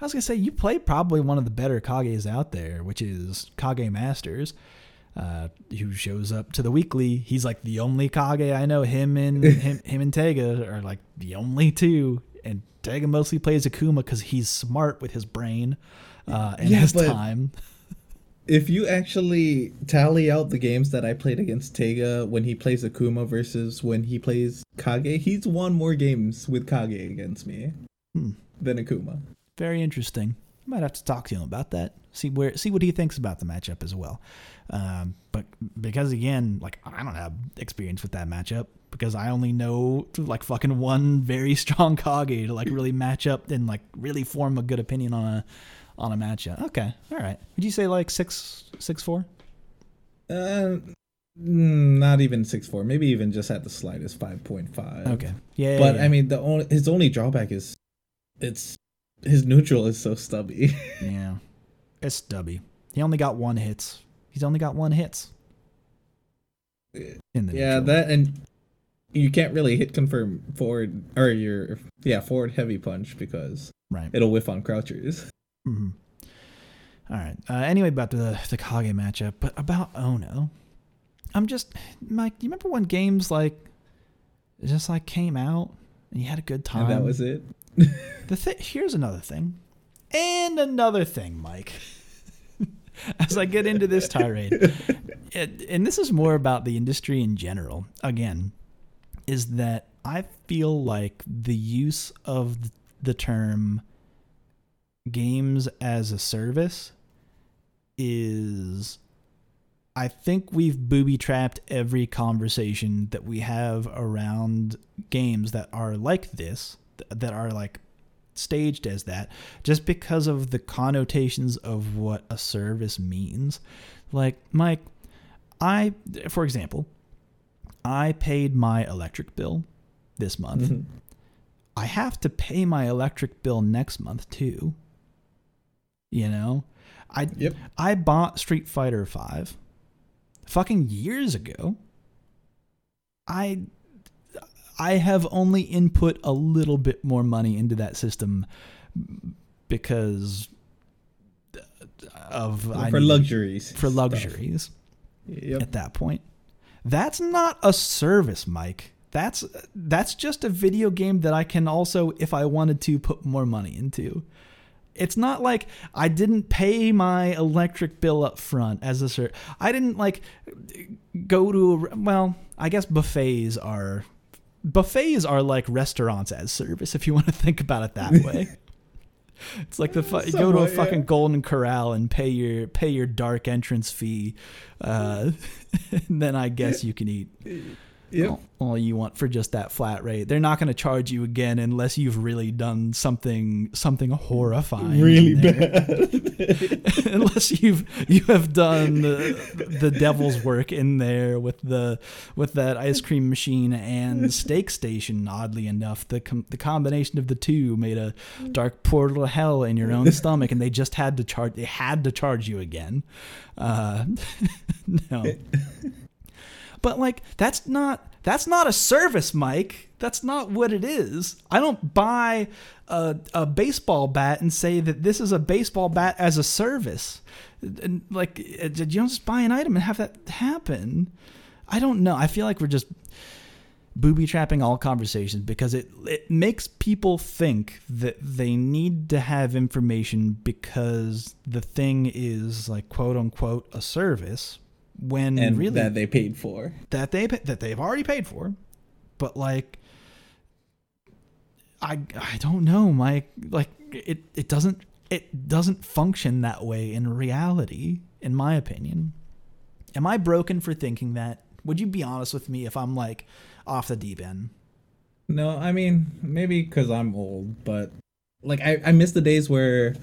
I was gonna say you play probably one of the better Kages out there, which is Kage Masters uh, who shows up to the weekly. He's like the only Kage I know. Him and him, him and Tega are like the only two. And Tega mostly plays Akuma because he's smart with his brain uh, and yeah, his time. If you actually tally out the games that I played against Tega when he plays Akuma versus when he plays Kage, he's won more games with Kage against me hmm. than Akuma. Very interesting. You might have to talk to him about that. See where see what he thinks about the matchup as well. Um, but because again, like I don't have experience with that matchup because I only know like fucking one very strong Kage to like really match up and like really form a good opinion on a on a match matchup. Okay, all right. Would you say like six six four? Uh, not even six four. Maybe even just at the slightest five point five. Okay. Yeah. But yeah. I mean, the only his only drawback is it's his neutral is so stubby. yeah, it's stubby. He only got one hits He's only got one hits. In the yeah, that and you can't really hit confirm forward or your yeah forward heavy punch because right it'll whiff on crouchers. Mm-hmm. All right. Uh, anyway, about the the Kage matchup, but about Ono, I'm just Mike. You remember when games like just like came out and you had a good time? And that was it. the th- here's another thing, and another thing, Mike. as I get into this tirade. it, and this is more about the industry in general. Again, is that I feel like the use of the term games as a service is I think we've booby trapped every conversation that we have around games that are like this, that are like staged as that, just because of the connotations of what a service means. Like, Mike, I, for example, I paid my electric bill this month. Mm-hmm. I have to pay my electric bill next month too. You know, I yep. I bought Street Fighter 5 fucking years ago. I I have only input a little bit more money into that system because of well, for luxuries for luxuries yep. at that point. That's not a service, Mike. That's that's just a video game that I can also, if I wanted to, put more money into. It's not like I didn't pay my electric bill up front as a cert. I didn't like go to a, well, I guess buffets are buffets are like restaurants as service if you want to think about it that way. It's like the fu- go to a fucking yeah. Golden Corral and pay your pay your dark entrance fee, uh, and then I guess you can eat yep. all, you want for just that flat rate. They're not going to charge you again unless you've really done something something horrifying. Really bad. unless you've you have done the, the devil's work in there with the with that ice cream machine and steak station. Oddly enough, the com- the combination of the two made a dark portal to hell in your own stomach, and they just had to charge. They had to charge you again. Uh, no. But like that's not that's not a service, Mike. That's not what it is. I don't buy a, a baseball bat and say that this is a baseball bat as a service. And like uh, you don't just buy an item and have that happen. I don't know. I feel like we're just booby trapping all conversations because it it makes people think that they need to have information because the thing is like quote unquote a service when and really that they paid for that they that they've already paid for, but like I I don't know, Mike. Like it it doesn't it doesn't function that way in reality, in my opinion. Am I broken for thinking that? Would you be honest with me if I'm like off the deep end? No, I mean maybe because I'm old, but like I I miss the days where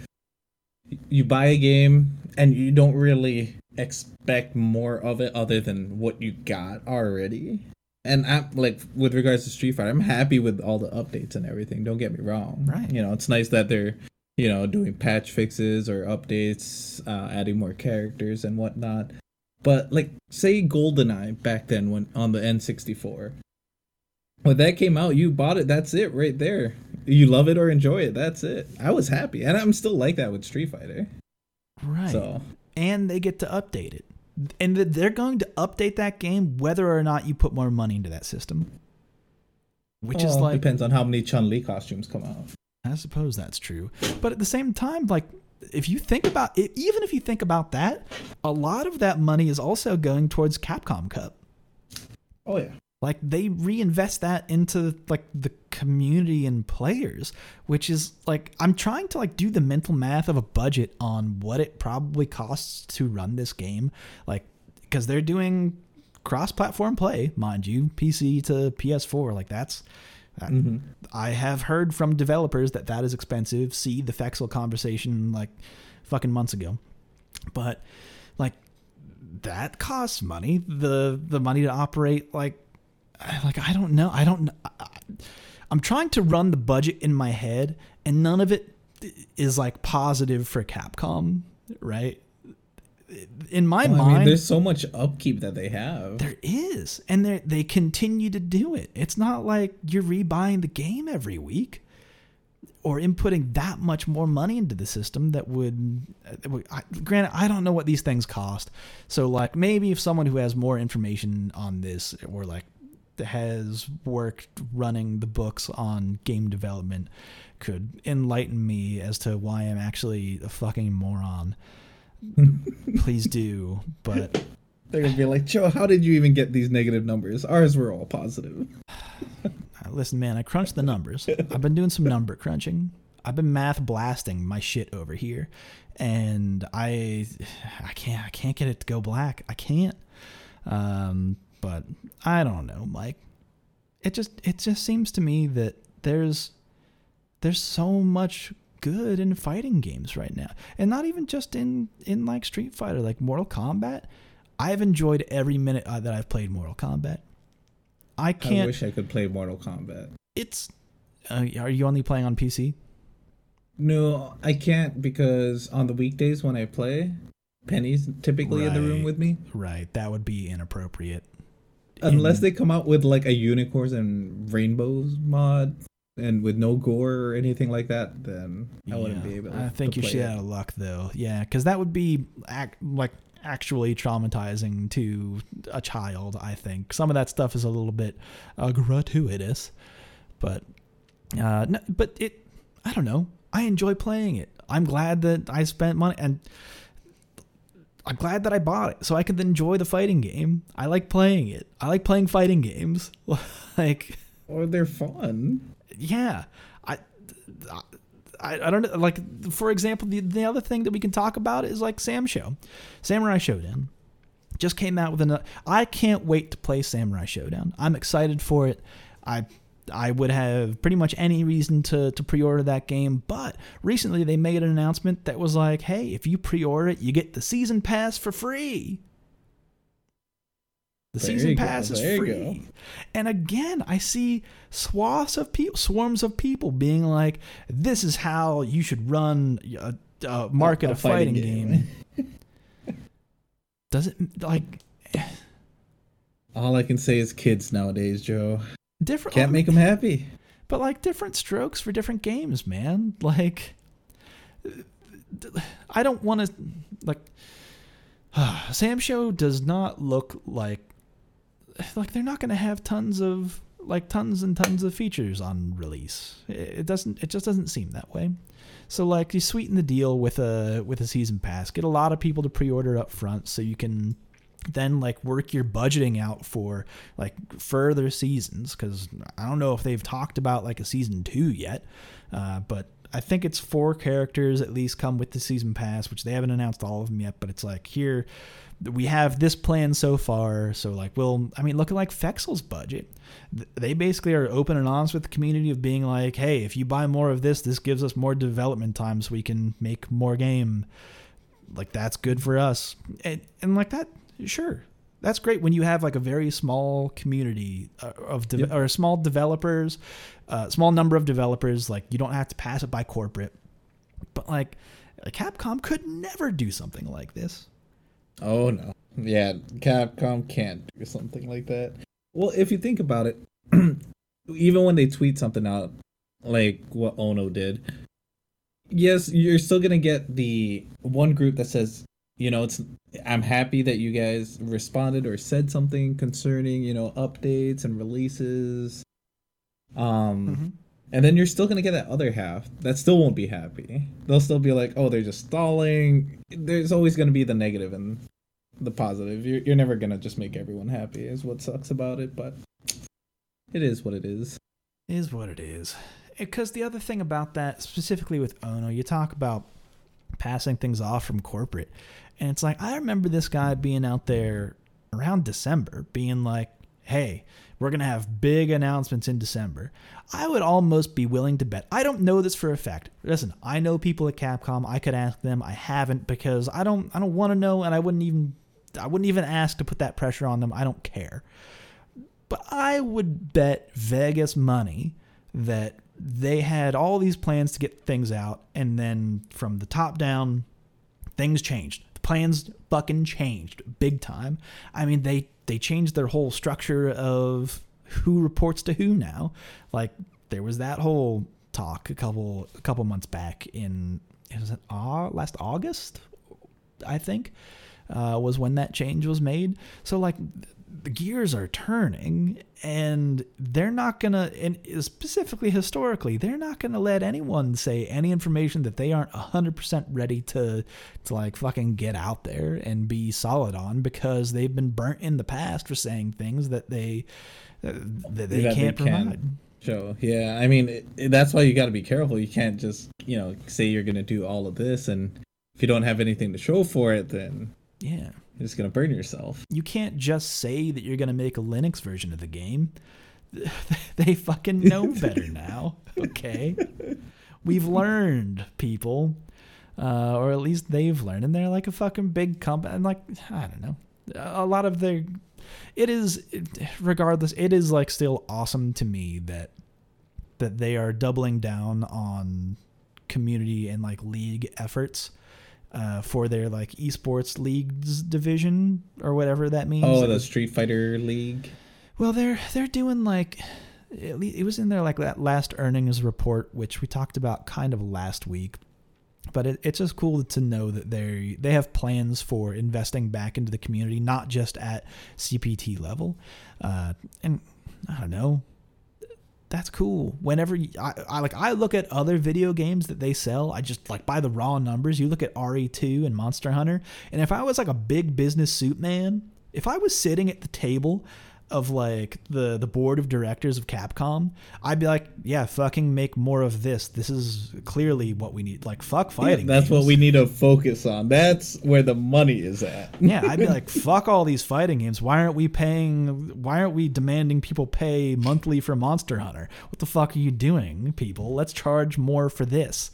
you buy a game and you don't really expect more of it other than what you got already. And I'm like with regards to Street Fighter, I'm happy with all the updates and everything. Don't get me wrong. Right. You know, it's nice that they're you know doing patch fixes or updates, uh, adding more characters and whatnot. But like, say GoldenEye back then when on the N64, when that came out, you bought it. That's it right there. You love it or enjoy it. That's it. I was happy, and I'm still like that with Street Fighter. Right. So and they get to update it. And they're going to update that game whether or not you put more money into that system. Which well, is like depends on how many Chun Li costumes come out. I suppose that's true. But at the same time, like if you think about it, even if you think about that, a lot of that money is also going towards Capcom Cup. Oh yeah like they reinvest that into like the community and players which is like i'm trying to like do the mental math of a budget on what it probably costs to run this game. Like because they're doing cross-platform play mind you pc to ps4 like that's mm-hmm. i have heard from developers that that is expensive. See the fexel conversation like fucking months ago. But like that costs money. The the money to operate like like I don't know. I don't. I'm trying to run the budget in my head, and none of it is like positive for Capcom, right? In my well, mind, I mean, there's so much upkeep that they have. There is, and they they continue to do it. It's not like you're rebuying the game every week or inputting that much more money into the system that would I, granted i don't know what these things cost so like maybe if someone who has more information on this or like has worked running the books on game development could enlighten me as to why I'm actually a fucking moron. Please do, but they're gonna be like, Joe, how did you even get these negative numbers? Ours were all positive. Listen, man, I crunched the numbers. I've been doing some number crunching. I've been math blasting my shit over here, and I I can't I can't get it to go black. I can't. Um, but I don't know, Mike. It just it just seems to me that there's there's so much good in fighting games right now, and not even just in in like Street Fighter, like Mortal Kombat. I've enjoyed every minute uh, that I've played Mortal Kombat. I can't. I wish I could play Mortal Kombat. It's. Uh, are you only playing on PC? No, I can't because on the weekdays when I play, Penny's typically in the room with me. Right, that would be inappropriate. Unless And- they come out with like a unicorns and rainbows mod and with no gore or anything like that, then I wouldn't be able. I think you're play shit it. out of luck though. Yeah, because that would be ac- like actually traumatizing to a child. I think some of that stuff is a little bit uh, gratuitous, but uh, no, but it. I don't know. I enjoy playing it. I'm glad that I spent money and. I'm glad that I bought it so I could enjoy the fighting game. I like playing it. I like playing fighting games. like Or they're fun. yeah I, I i don't know like for example the, the other thing that we can talk about is like sam show Samurai Shodown just came out with another i can't wait to play Samurai Shodown i'm excited for it i I would have pretty much any reason to, to pre-order that game, but recently they made an announcement that was like, "Hey, if you pre-order it, you get the season pass for free." The There season you go, pass is free. And again, I see swaths of people, swarms of people being like, "This is how you should run a, a market A a fighting, fighting game." Does it like All I can say is kids nowadays, Joe. Different? Can't make them happy. but like different strokes for different games, man. Like, I don't want to like. SamSho does not look like like they're not going to have tons of like tons and tons of features on release. It it doesn't. It just doesn't seem that way. So like you sweeten the deal with a with a season pass, get a lot of people to pre-order up front, so you can then like work your budgeting out for like further seasons because i don't know if they've talked about like a season two yet uh, but i think it's four characters at least come with the season pass which they haven't announced all of them yet but it's like here we have this plan so far so like we'll i mean look at like fexel's budget. They basically are open and honest with the community of being like hey if you buy more of this this gives us more development time so we can make more game. Like that's good for us. And, and like that sure that's great when you have like a very small community uh, of de- Yep. or small developers uh, small number of developers like you don't have to pass it by corporate but like capcom could never do something like this Oh no. Yeah, Capcom can't do something like that. Well, if you think about it, even when they tweet something out like what Ono did, yes, you're still gonna get the one group that says, you know, it's I'm happy that you guys responded or said something concerning, you know, updates and releases. Um and then you're still gonna get that other half that still won't be happy. They'll still be like, "Oh, they're just stalling." There's always gonna be the negative and the positive. You're you're never gonna just make everyone happy. Is what sucks about it, but it is what it is. is what it is. Because the other thing about that, specifically with Ono, you talk about passing things off from corporate. And it's like, I remember this guy being out there around December, being like, hey, we're going to have big announcements in December. I would almost be willing to bet. I don't know this for a fact. Listen, I know people at Capcom. I could ask them. I haven't because I don't I don't want to know and I wouldn't even I wouldn't even ask to put that pressure on them. I don't care. But I would bet Vegas money that they had all these plans to get things out, and then from the top down, things changed. Plans fucking changed big time. I mean, they they changed their whole structure of who reports to who now. Like there was that whole talk a couple a couple months back in was it Au- last August, I think, uh, was when that change was made. So like the gears are turning and they're not gonna and specifically historically they're not gonna let anyone say any information that they aren't 100% ready to to like fucking get out there and be solid on because they've been burnt in the past for saying things that they uh, that they That can't can. provide show. Yeah, I mean it, it, that's why you got to be careful. You can't just you know say you're gonna do all of this, and if you don't have anything to show for it, then yeah, you're just gonna burn yourself. You can't just say that you're gonna make a Linux version of the game. they fucking know better now. Okay, we've learned, people, uh, or at least they've learned, and they're like a fucking big company. And like I don't know, a lot of their it is regardless it is like still awesome to me that that they are doubling down on community and like league efforts uh, for their like esports leagues division or whatever that means. Oh, the Street Fighter League. Well, they're they're doing like it was in their like that last earnings report, which we talked about kind of last week but it, it's just cool to know that they they have plans for investing back into the community, not just at CPT level. Uh, and I don't know, that's cool. Whenever you, I, I, like, I look at other video games that they sell. I just like by the raw numbers. You look at RE2 and Monster Hunter, and if I was like a big business suit man, if I was sitting at the table of like the the board of directors of Capcom, I'd be like, yeah, fucking make more of this. This is clearly what we need. Like, fuck fighting. Yeah, that's games. what we need to focus on. That's where the money is at. yeah, I'd be like, fuck all these fighting games. Why aren't we paying? Why aren't we demanding people pay monthly for Monster Hunter? What the fuck are you doing, people? Let's charge more for this.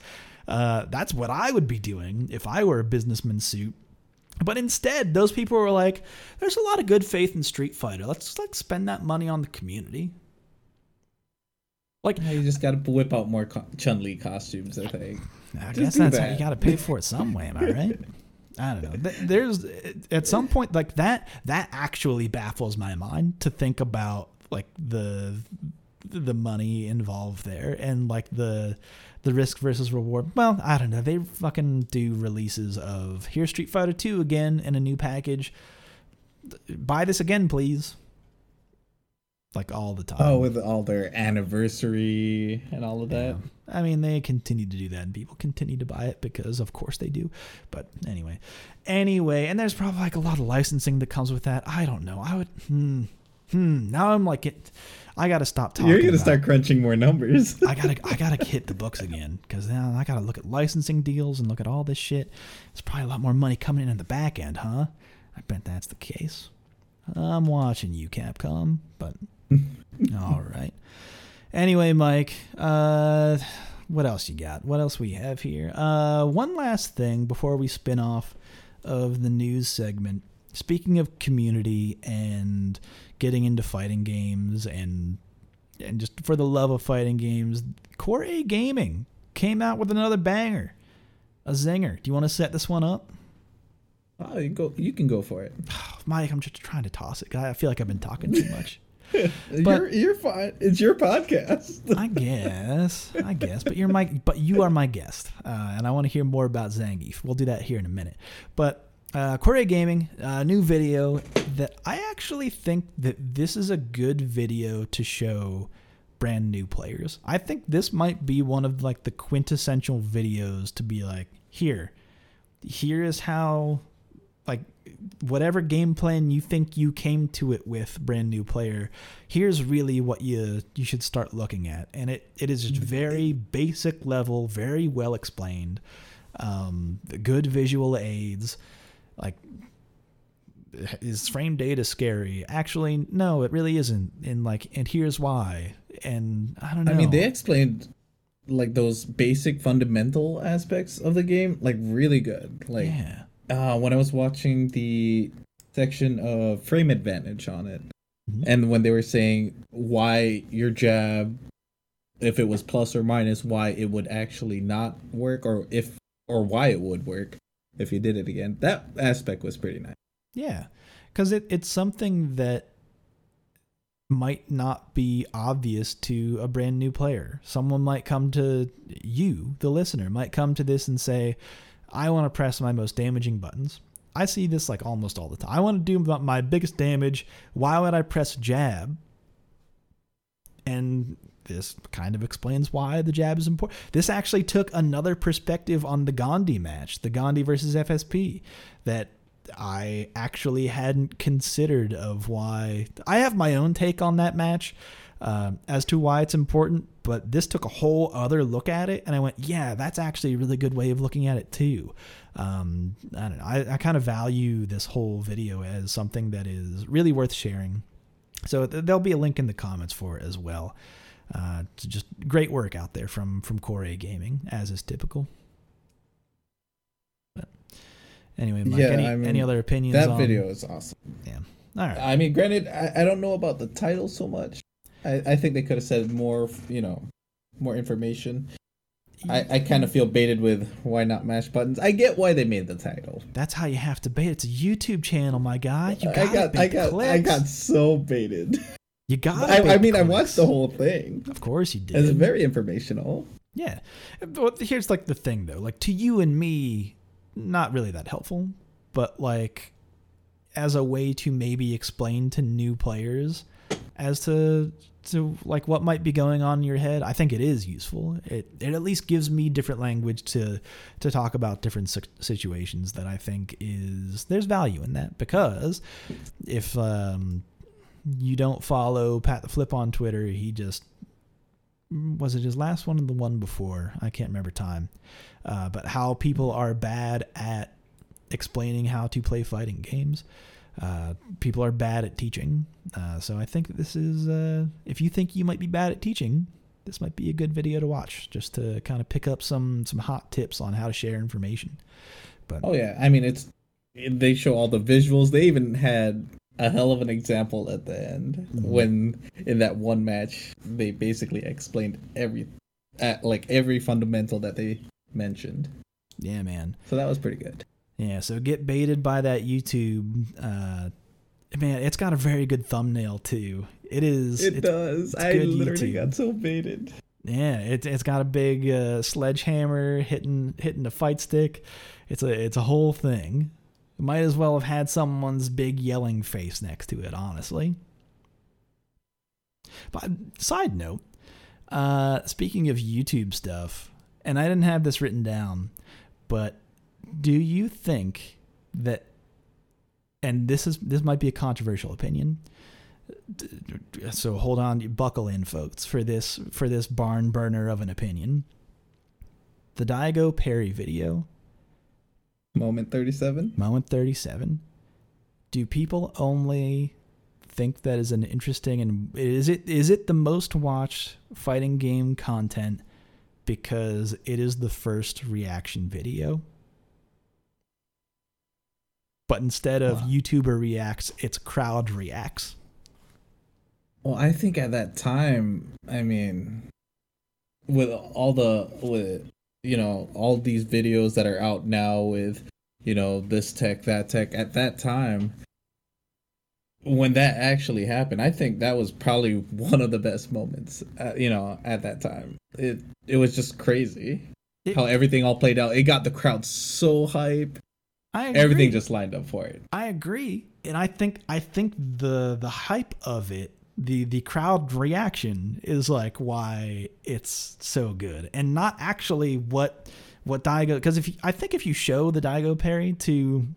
Uh, that's what I would be doing if I were a businessman suit but instead, those people were like, "There's a lot of good faith in Street Fighter. Let's like spend that money on the community." Like, you just got to whip out more Chun Li costumes. I think. I guess that's that. how you got to pay for it some way. Am I right? I don't know. There's at some point like that. That actually baffles my mind to think about like the the money involved there and like the the risk versus reward. Well, I don't know. They fucking do releases of here's Street Fighter 2 again in a new package. Buy this again, please. Like all the time. Oh, with all their anniversary and all of that. Yeah. I mean, they continue to do that, and people continue to buy it because, of course, they do. But anyway, anyway, and there's probably like a lot of licensing that comes with that. I don't know. I would. Hmm. Hmm. Now I'm like it I got to stop talking. You're gonna start crunching more numbers. I gotta, I gotta hit the books again because now I gotta look at licensing deals and look at all this shit. There's probably a lot more money coming in in the back end, huh? I bet that's the case. I'm watching you, Capcom, but all right. Anyway, Mike, uh, what else you got? What else we have here? Uh, one last thing before we spin off of the news segment. Speaking of community and getting into fighting games and and just for the love of fighting games, Core A Gaming came out with another banger, a zinger. Do you want to set this one up? Oh, you go. You can go for it, Mike. I'm just trying to toss it. I feel like I've been talking too much. but you're, you're fine. It's your podcast. I guess. I guess. But you're my. But you are my guest, uh, and I want to hear more about Zangief. We'll do that here in a minute. But uh, Gaming, uh, new video that I actually think that this is a good video to show brand new players. I think this might be one of like the quintessential videos to be like, here, here is how, like, whatever game plan you think you came to it with, brand new player, here's really what you you should start looking at, and it it is just very basic level, very well explained, um, good visual aids like is frame data scary? Actually, no, it really isn't. And like, and here's why. And I don't know. I mean, they explained like those basic fundamental aspects of the game like really good. Like, yeah. uh, when I was watching the section of frame advantage on it, mm-hmm. and when they were saying why your jab, if it was plus or minus, why it would actually not work, or if or why it would work if you did it again. That aspect was pretty nice. Yeah, because it, it's something that might not be obvious to a brand new player. Someone might come to you, the listener, might come to this and say, I want to press my most damaging buttons. I see this like almost all the time. I want to do my biggest damage. Why would I press jab? And this kind of explains why the jab is important. This actually took another perspective on the Gandhi match, the Gandhi versus FSP, that I actually hadn't considered of why. I have my own take on that match. Uh, as to why it's important. But this took a whole other look at it, and I went, yeah, that's actually a really good way of looking at it too. Um, I don't know. I, I kind of value this whole video as something that is really worth sharing. So th- there'll be a link in the comments for it as well. Uh, just great work out there from from Core A Gaming, as is typical. But anyway, Mike, Yeah, any, I mean, any other opinions? That on, video is awesome. Yeah. All right. I mean, granted, I, I don't know about the title so much. I, I think they could have said more, you know, more information. I, I kind of feel baited with why not mash buttons. I get why they made the title. That's how you have to bait. It's a YouTube channel, my guy. You I gotta got I got I got so baited. You got. I, I mean, I watched the whole thing. Of course you did. It's very informational. Yeah. But here's like the thing though. Like to you and me, not really that helpful, but like as a way to maybe explain to new players as to to like what might be going on in your head, I think it is useful. It it at least gives me different language to to talk about different situations that I think is there's value in that because if um you don't follow Pat the Flip on Twitter, he just was it his last one or the one before? I can't remember time. Uh, but how people are bad at explaining how to play fighting games. Uh, people are bad at teaching. Uh, so I think this is, uh, if you think you might be bad at teaching, this might be a good video to watch just to kind of pick up some some hot tips on how to share information. But Oh yeah, I mean it's they show all the visuals. They even had a hell of an example at the end Mhm. when in that one match they basically explained every uh, like every fundamental that they mentioned. yeah, man. So that was pretty good. Yeah, so get baited by that YouTube. Uh, man, it's got a very good thumbnail too. It is. It does. I literally YouTube. got so baited. Yeah, it's it's got a big uh, sledgehammer hitting hitting the fight stick. It's a it's a whole thing. Might as well have had someone's big yelling face next to it, honestly. But side note, uh, speaking of YouTube stuff, and I didn't have this written down, but do you think that? And this is this might be a controversial opinion so hold on buckle in folks for this for this barn burner of an opinion the Daigo parry video Moment 37. moment 37 do people only think that is an interesting and is it is it the most watched fighting game content because it is the first reaction video but instead of Wow. YouTuber reacts it's crowd reacts Well, I think at that time, I mean, with all the with you know all these videos that are out now with you know this tech that tech at that time when that actually happened i think that was probably one of the best moments uh, you know at that time. It it was just crazy It- how everything all played out. It got the crowd so hype. I agree. everything just lined up for it. I agree, and I think I think the the hype of it, the the crowd reaction is like why it's so good, and not actually what what Daigo. Because if I think if you show the Daigo parry to,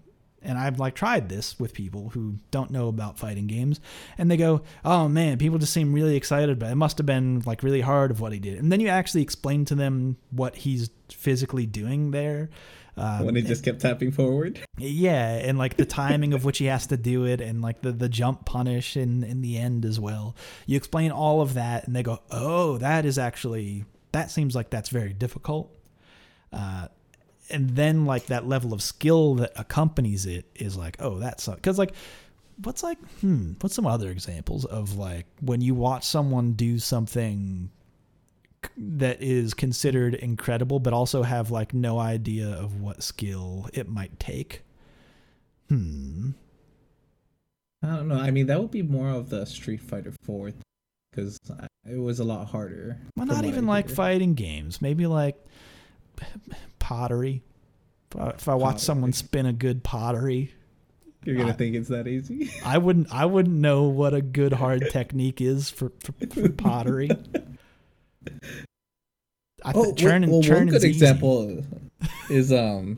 and I've like tried this with people who don't know about fighting games, and they go, "Oh man, people just seem really excited, but it must have been like really hard of what he did." And then you actually explain to them what he's physically doing there. Um, when he just kept tapping forward yeah, and like the timing of which he has to do it, and like the the jump punish in in the end as well. You explain all of that, and they go, "Oh, that is actually that seems like that's very difficult." Uh, and then like that level of skill that accompanies it is like, "Oh, that's because like." What's like, hmm, what's some other examples of like when you watch someone do something that is considered incredible, but also have like no idea of what skill it might take. Hmm. I don't know. I mean, that would be more of the Street Fighter 4 because it was a lot harder. Well, not even like fighting games. Maybe like pottery. If I, if I watch someone spin a good pottery, You're gonna I- think it's that easy. I wouldn't. I wouldn't know what a good hard technique is for for, for pottery. I oh, th- churning, well, one churning's good easy. example is um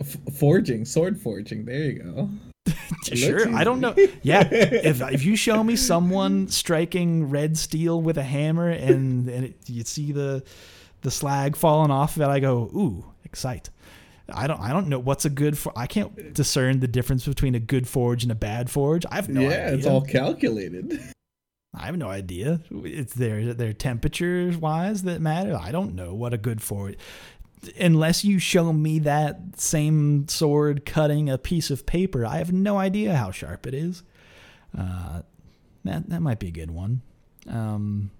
f- forging, sword forging. There you go. sure. I don't know. Yeah, if if you show me someone striking red steel with a hammer and and it, you see the the slag falling off of it, I go, ooh, excite. I don't I don't know what's a good for I can't discern the difference between a good forge and a bad forge. I have no yeah, idea. it's all calculated. I have no idea. It's their their temperatures wise that matter. I don't know what a good forge unless you show me that same sword cutting a piece of paper, I have no idea how sharp it is. Uh, that that might be a good one. Um,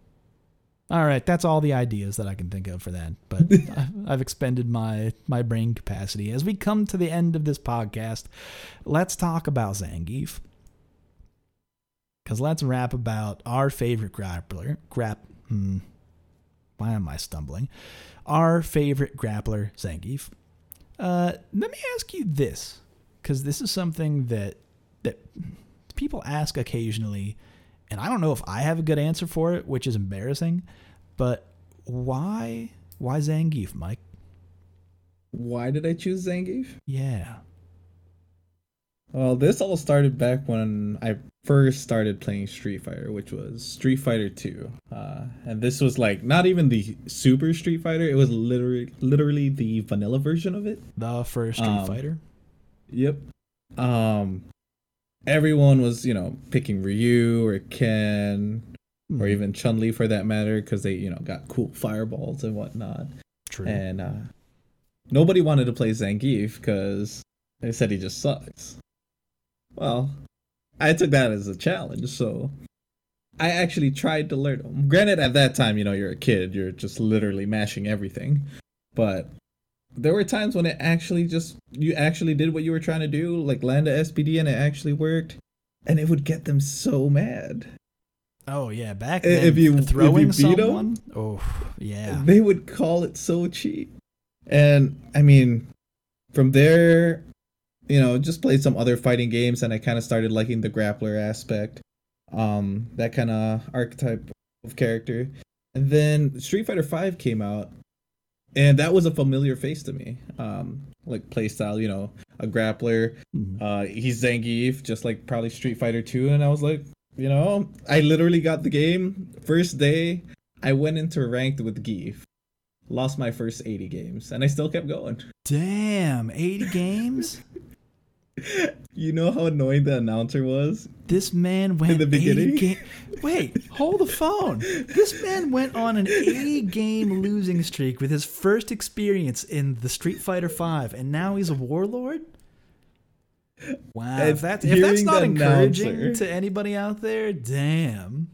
all right, that's all the ideas that I can think of for that. But I've expended my my brain capacity. As we come to the end of this podcast, let's talk about Zangief. Because let's rap about our favorite grappler. Grap. Hmm, why am I stumbling? our favorite grappler, Zangief. Uh, let me ask you this, because this is something that that people ask occasionally, and I don't know if I have a good answer for it, which is embarrassing. But why why Zangief, Mike? Why did I choose Zangief? Yeah. Well, this all started back when I first started playing Street Fighter, which was Street Fighter 2. Uh, and this was like not even the Super Street Fighter, it was literally literally the vanilla version of it. The first Street um, Fighter. Yep. Um everyone was, you know, picking Ryu or Ken mm. or hmm. even Chun-Li for that matter cuz they, you know, got cool fireballs and whatnot. True. And uh nobody wanted to play Zangief cuz they said he just sucks. Well, I took that as a challenge, so I actually tried to learn them. Granted, at that time, you know, you're a kid, you're just literally mashing everything. But there were times when it actually just, you actually did what you were trying to do, like land a SPD and it actually worked. And it would get them so mad. Oh yeah, back then, if you throwing if you beat someone, them, oh yeah, they would call it so cheap. And I mean, from there, you know, just played some other fighting games and I kind of started liking the grappler aspect. Um, that kind of archetype of character. And then Street Fighter 5 came out and that was a familiar face to me. Um, like playstyle, you know, a grappler. Mm-hmm. Uh, he's Zangief, just like probably Street Fighter 2 and I was like, you know, I literally got the game first day. I went into ranked with Gief. Lost my first 80 games and I still kept going. Damn, 80 games? You know how annoying the announcer was? This man went in the beginning. Ga- Wait, hold the phone. This man went on an 80 game losing streak with his first experience in the Street Fighter 5 and now he's a warlord? Wow. if that's, if that's not encouraging announcer, to anybody out there, damn.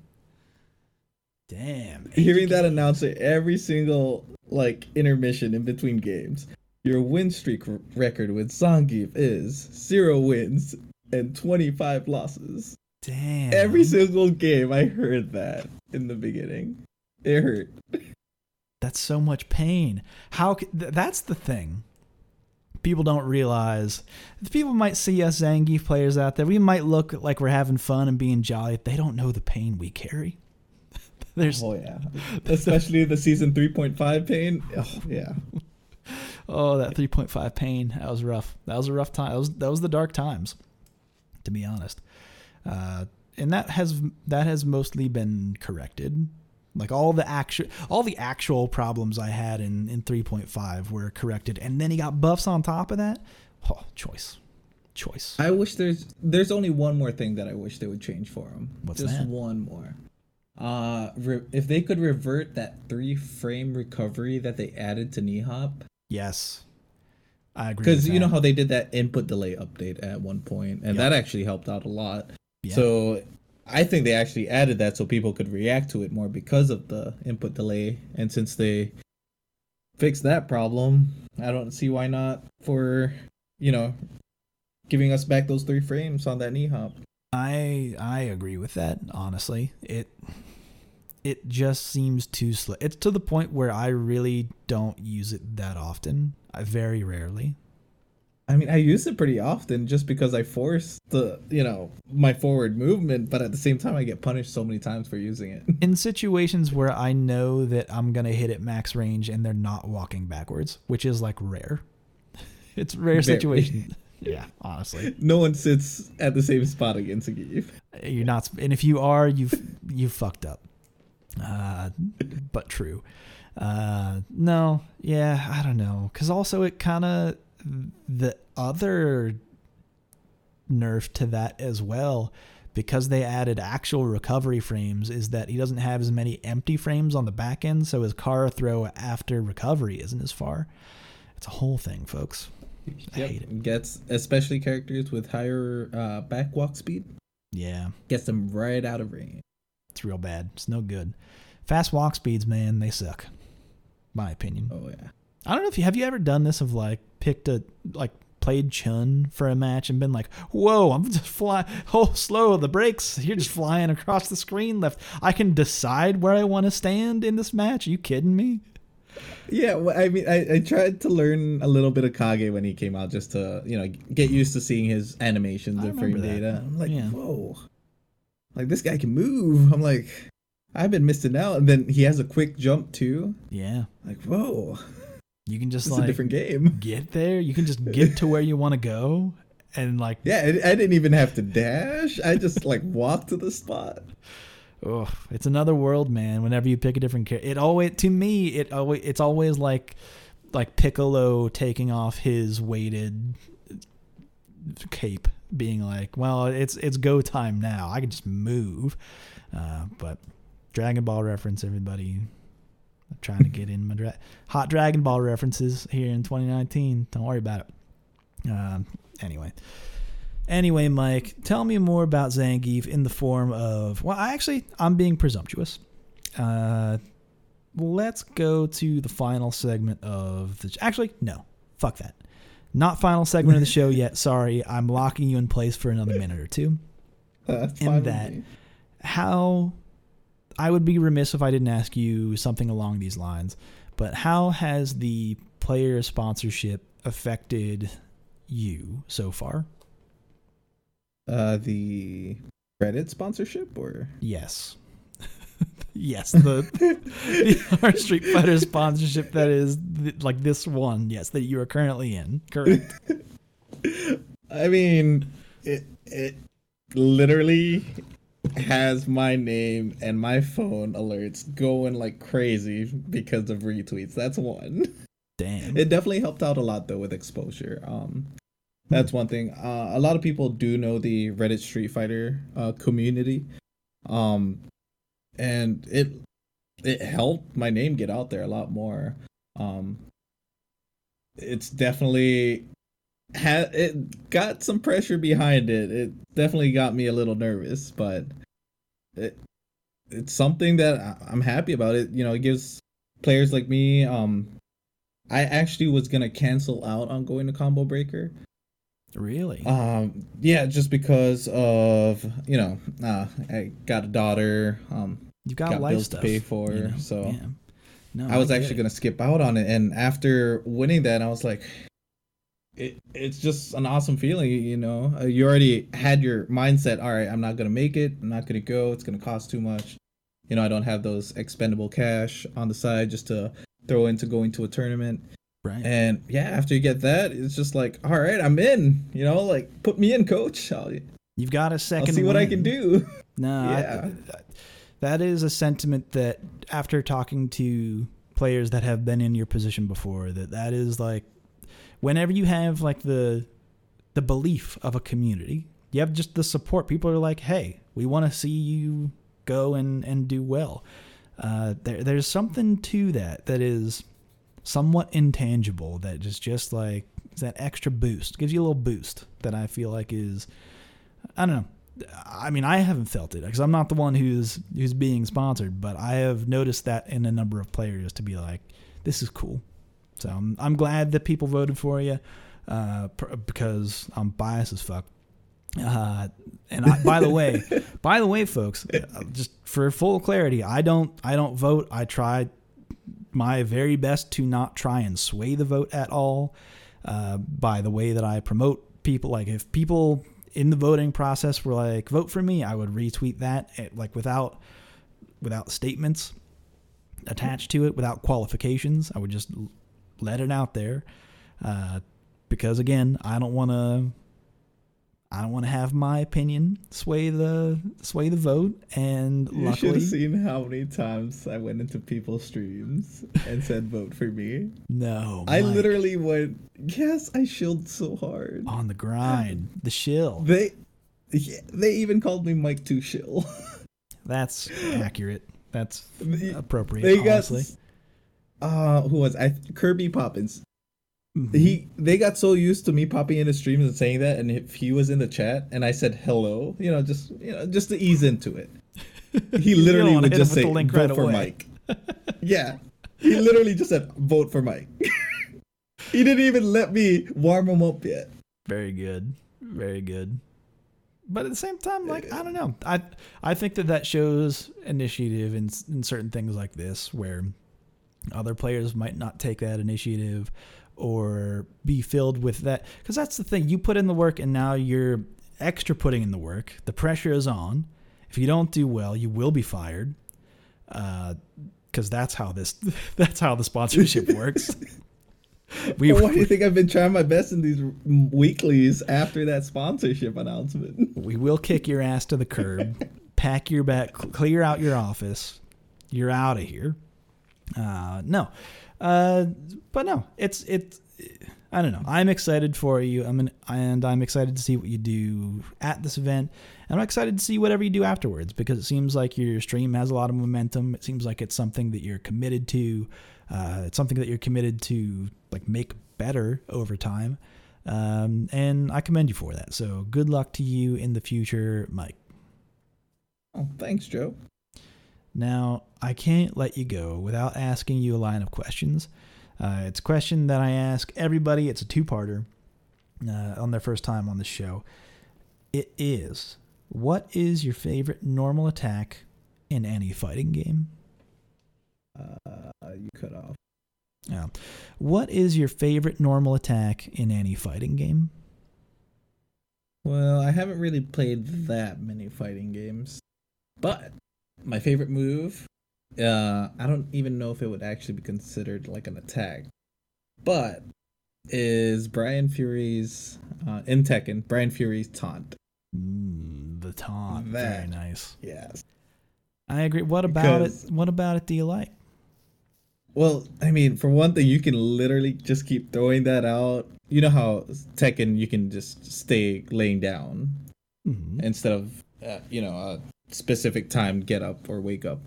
Damn. Hearing games. that announcer every single like intermission in between games your win streak record with Zangief is zero wins and 25 losses. Damn. Every single game I heard that in the beginning. It hurt. That's so much pain. How that's the thing. People don't realize. People might see us Zangief players out there. We might look like we're having fun and being jolly. They don't know the pain we carry. There's Oh yeah. Especially the season 3.5 pain. Oh yeah oh, that 3.5 pain. That was rough. That was a rough time. That was that was the dark times, to be honest. Uh, and that has that has mostly been corrected. Like all the actual all the actual problems I had in in 3.5 were corrected, and then he got buffs on top of that. Oh, choice, choice. I wish there's there's only one more thing that I wish they would change for him. What's Just that? one more. Uh, re- if they could revert that three frame recovery that they added to knee hop, Yes. I agree. Because you know how they did that input delay update at one point, and yep. that actually helped out a lot. Yeah. So I think they actually added that so people could react to it more because of the input delay. And since they fixed that problem, I don't see why not for, you know, giving us back those three frames on that knee hop. I I agree with that, honestly. It it just seems too slow. It's to the point where I really don't use it that often. I very rarely. I mean, I use it pretty often just because I force the, you know, my forward movement, but at the same time, I get punished so many times for using it. In situations where I know that I'm going to hit at max range and they're not walking backwards, which is like rare. It's rare situation. Yeah, honestly, no one sits at the same spot against Zangief. you're not. And if you are, you've you fucked up. Uh, but true. Uh, no, yeah, I don't know. Because also it kind of the other nerf to that as well because they added actual recovery frames is that he doesn't have as many empty frames on the back end so his car throw after recovery isn't as far it's a whole thing folks I Yep. hate it Gets especially characters with higher uh, back walk speed. yeah Gets them right out of range. It's real bad it's no good fast walk speeds man they suck my opinion Oh yeah. I don't know if you have you ever done this of like picked a like played Chun for a match and been like, whoa, I'm just flying oh slow the brakes. You're just flying across the screen left. I can decide where I want to stand in this match. Are you kidding me? Yeah, well, I mean, I, I tried to learn a little bit of Kage when he came out, just to you know get used to seeing his animations and frame data. I'm like, Yeah. whoa, like this guy can move. I'm like, I've been missing out, and then he has a quick jump too. Yeah. Like, whoa, You can just it's like a different game. get there. You can just get to where you want to go and like Yeah, I, I didn't even have to dash. I just like walked to the spot. Oh, it's another world, man. Whenever you pick a different character, it always to me it always it's always like like Piccolo taking off his weighted cape, being like, "Well, it's it's go time now. I can just move." Uh, but Dragon Ball reference, everybody. I'm trying to get in my dra- hot Dragon Ball references here in 2019. Don't worry about it. Um, anyway. Anyway, Mike, tell me more about Zangief in the form of. Well, I actually, I'm being presumptuous. Uh, let's go to the final segment of the. Actually, no, fuck that. Not final segment of the show yet. Sorry, I'm locking you in place for another minute or two. Uh, In that-. How. I would be remiss if I didn't ask you something along these lines, but how has the player sponsorship affected you so far? uh, the Reddit sponsorship or Yes. Yes, the, the our Street Fighter sponsorship that is th- like this one, yes, that you are currently in. Correct. I mean, it it literally has my name and my phone alerts going like crazy because of retweets. That's one. Damn. It definitely helped out a lot though with exposure. Um, that's one thing. Uh, a lot of people do know the Reddit Street Fighter uh, community, um, and it it helped my name get out there a lot more. Um, it's definitely had it got some pressure behind it. It definitely got me a little nervous, but it it's something that I'm happy about. It you know it gives players like me um I actually was gonna cancel out on going to Combo Breaker. really? Um, yeah, just because of you know, uh, I got a daughter. Um, You've got, got life bills to pay for, you know? so yeah. No, I was actually it. gonna skip out on it, and after winning that, I was like, it it's just an awesome feeling, you know. Uh, you already had your mindset. All right, I'm not gonna make it. I'm not gonna go. It's gonna cost too much. You know, I don't have those expendable cash on the side just to throw into going to a tournament. right. And yeah, after you get that, it's just like, all right, I'm in. You know, like put me in, coach. I'll, You've got a I'll second. see what I can do. No, I- Yeah. That is a sentiment that after talking to players that have been in your position before, that that is like whenever you have like the the belief of a community, you have just the support. People are like, "Hey, we want to see you go and and do well." Uh, there, there's something to that that is somewhat intangible that is just like that extra boost gives you a little boost that I feel like is I don't know. I mean, I haven't felt it because I'm not the one who's who's being sponsored, but I have noticed that in a number of players to be like, this is cool. So I'm I'm glad that people voted for you, uh, pr- because I'm biased as fuck. Uh, and I, by the way, by the way, folks, uh, just for full clarity, I don't I don't vote. I try my very best to not try and sway the vote at all uh, by the way that I promote people. Like if people in the voting process were like vote for me, I would retweet that eh, like without without statements attached to it, without qualifications. I would just let it out there. Uh, because again, I don't want to. I don't want to have my opinion sway the sway the vote, and luckily, You should have seen how many times I went into people's streams and said vote for me. no. I literally went, yes, I shilled so hard. on the grind, the shill. They they even called me Mike Too Shill. That's accurate. That's appropriate. they got honestly. uh who was I Kirby Poppins. He they got so used to me popping into streams and saying that and if he was in the chat and I said hello, you know, just you know, just to ease into it. He literally would just say vote right for away." Mike. yeah. He literally just said vote for Mike. he didn't even let me warm him up yet. Very good. Very good. But at the same time, like I don't know, I I think that that shows initiative in in certain things like this, where other players might not take that initiative or be filled with that, because that's the thing. You put in the work, and now you're extra putting in the work. The pressure is on. If you don't do well, you will be fired. Because that's how this that's how the sponsorship works. we Well, why do you think I've been trying my best in these weeklies after that sponsorship announcement? We will kick your ass to the curb, pack your bag, cl- clear out your office. You're out of here. Uh, no, uh, but no, it's it's. I don't know. I'm excited for you. I'm an, and I'm excited to see what you do at this event, and I'm excited to see whatever you do afterwards because it seems like your stream has a lot of momentum. It seems like it's something that you're committed to. Uh, it's something that you're committed to like make better over time. Um, and I commend you for that. So good luck to you in the future, Mike. Oh, thanks, Joe. Now, I can't let you go without asking you a line of questions. Uh, it's a question that I ask everybody. It's a two-parter uh, on their first time on the show. It is, what is your favorite normal attack in any fighting game? Uh, you cut off. Yeah. What is your favorite normal attack in any fighting game? Well, I haven't really played that many fighting games, but my favorite move, uh, I don't even know if it would actually be considered like an attack, but is Bryan Fury's uh, in Tekken, Bryan Fury's taunt. Mm, the taunt. Very nice. Yes. I agree. What about Because- it? What about it do you like? Well, I mean, for one thing, you can literally just keep throwing that out. You know how Tekken, you can just stay laying down Mhm. instead of uh, you know a specific time get up or wake up.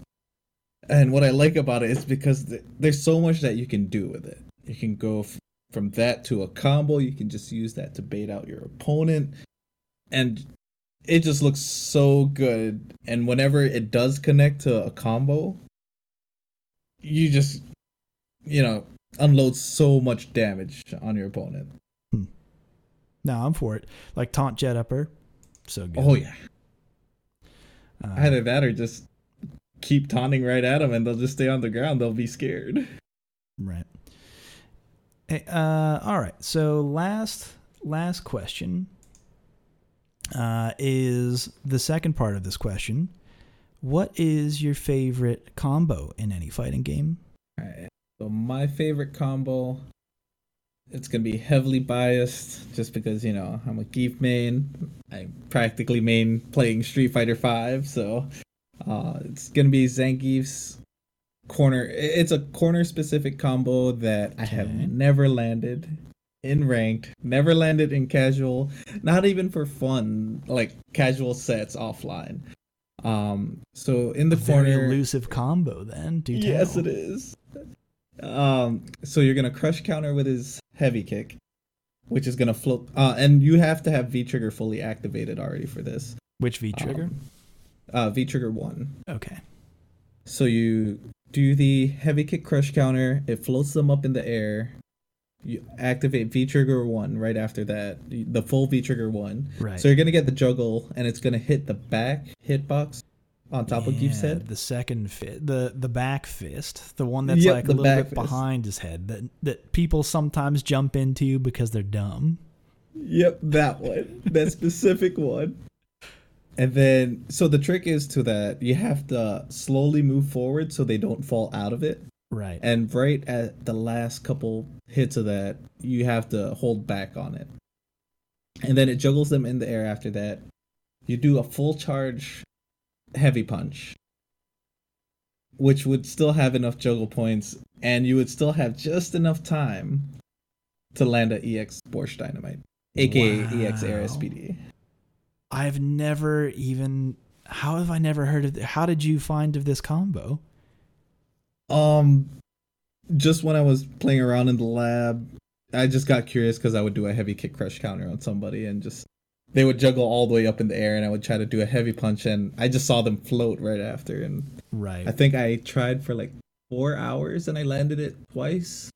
And what I like about it is because th- there's so much that you can do with it. You can go f- from that to a combo. You can just use that to bait out your opponent, and it just looks so good. And whenever it does connect to a combo, you just you know unload so much damage on your opponent. Hmm. No, I'm for it. Like taunt jet upper, so good. Oh yeah. Uh, Either that or just keep taunting right at them and they'll just stay on the ground. They'll be scared. right. Hey, uh, all right. So last last question uh, is the second part of this question. What is your favorite combo in any fighting game? Alright. So my favorite combo it's gonna be heavily biased just because, you know, I'm a Gief main. I practically main playing Street Fighter Five, so uh it's gonna be Zangief's corner it's a corner specific combo that I have Okay. never landed in ranked, never landed in casual, not even for fun, like casual sets offline. Um so in the A corner elusive combo. Then do tell. Yes, it is. Um, so you're gonna crush counter with his heavy kick, which is gonna float. Uh, and you have to have V trigger fully activated already for this. Which V trigger? Um, uh, V trigger one. okay. So you do the heavy kick crush counter. It floats them up in the air. You activate V trigger one right after that. The full V trigger one. Right. So you're gonna get the juggle, and it's gonna hit the back hitbox on top of Gief's Yeah, head. The second fist, the the back fist, the one that's Yep, like a little bit fist. behind his head that that people sometimes jump into because they're dumb. Yep, that one. That specific one. And then, so the trick is to that you have to slowly move forward so they don't fall out of it. Right. And right at the last couple hits of that, you have to hold back on it. And then it juggles them in the air after that. You do a full charge heavy punch, which would still have enough juggle points, and you would still have just enough time to land a EX Borscht Dynamite, aka EX Air Wow. SPD. I've never even. How have I never heard of? How did you find of this combo? Um, just when I was playing around in the lab, I just got curious because I would do a heavy kick crush counter on somebody and just they would juggle all the way up in the air and I would try to do a heavy punch and I just saw them float right after and Right. I think I tried for like four hours and I landed it twice.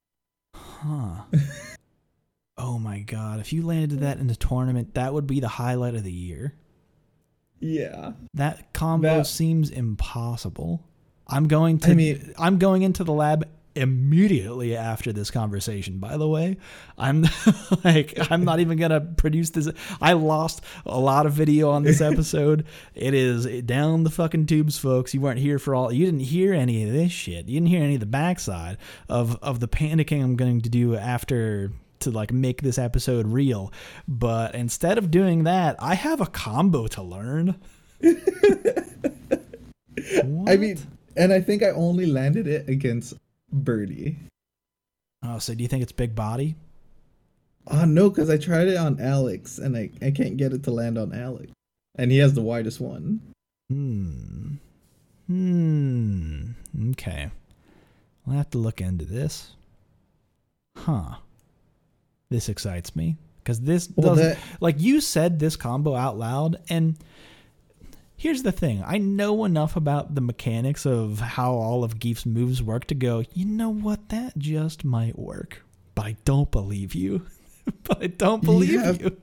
Huh. oh my god! If you landed that in the tournament, that would be the highlight of the year. Yeah. That combo That- seems impossible. I'm going to. I mean- I'm going into the lab immediately after this conversation. By the way, I'm like, I'm not even gonna produce this. I lost a lot of video on this episode. it is down the fucking tubes, folks. You weren't here for all. You didn't hear any of this shit. You didn't hear any of the backside of of the panicking I'm going to do after to like make this episode real. But instead of doing that, I have a combo to learn. I mean, and I think I only landed it against Birdie. oh, so do you think it's big body? Oh no, because I tried it on Alex and I, I can't get it to land on Alex. And he has the widest one. Hmm. Hmm. Okay. I'll have to look into this. Huh. This excites me because this Well, doesn't that- like you said this combo out loud and here's the thing. I know enough about the mechanics of how all of Gief's moves work to go you know what? That just might work. But i don't believe you. But i don't believe have- you.